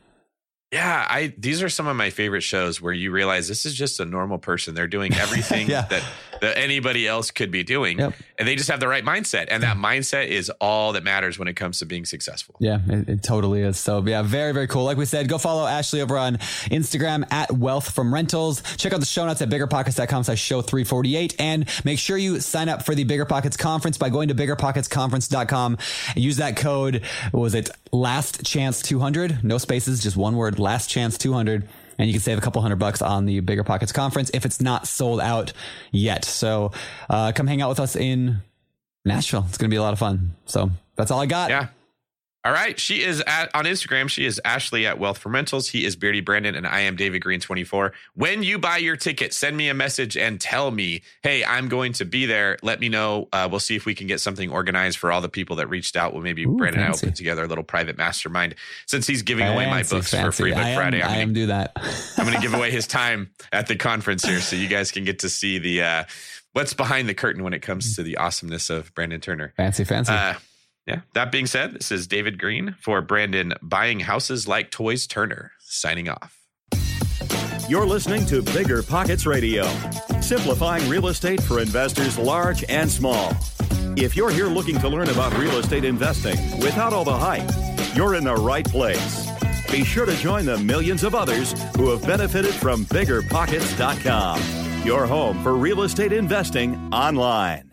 Yeah, I these are some of my favorite shows where you realize this is just a normal person. They're doing everything Yeah. that that anybody else could be doing, Yep. and they just have the right mindset. And that mindset is all that matters when it comes to being successful. Yeah, it, it totally is. So yeah, very, very cool. Like we said, go follow Ashley over on Instagram at Wealth from Rentals. Check out the show notes at biggerpockets.com slash show 348. And make sure you sign up for the Bigger Pockets Conference by going to biggerpocketsconference.com and use that code. What was it? Last chance 200. No spaces, just one word. Last chance 200. And you can save a couple hundred bucks on the Bigger Pockets Conference if it's not sold out yet. So uh, come hang out with us in Nashville. It's going to be a lot of fun. So that's all I got. Yeah. All right. She is at on Instagram. She is Ashley at Wealth for Rentals. He is Beardy Brandon, and I am David Greene 24. When you buy your ticket, send me a message and tell me, hey, I'm going to be there. Let me know. Uh, we'll see if we can get something organized for all the people that reached out. Well, maybe Ooh, Brandon and I will put together a little private mastermind since he's giving away my Fancy, books for free Book am, Friday. I'm I gonna- am do that. I'm going to give away his time at the conference here, so you guys can get to see the uh, what's behind the curtain when it comes to the awesomeness of Brandon Turner. fancy, fancy. Uh, yeah. That being said, this is David Greene for Brandon buying houses like Toys Turner. Signing off. You're listening to Bigger Pockets Radio, simplifying real estate for investors large and small. If you're here looking to learn about real estate investing without all the hype, you're in the right place. Be sure to join the millions of others who have benefited from biggerpockets.com, your home for real estate investing online.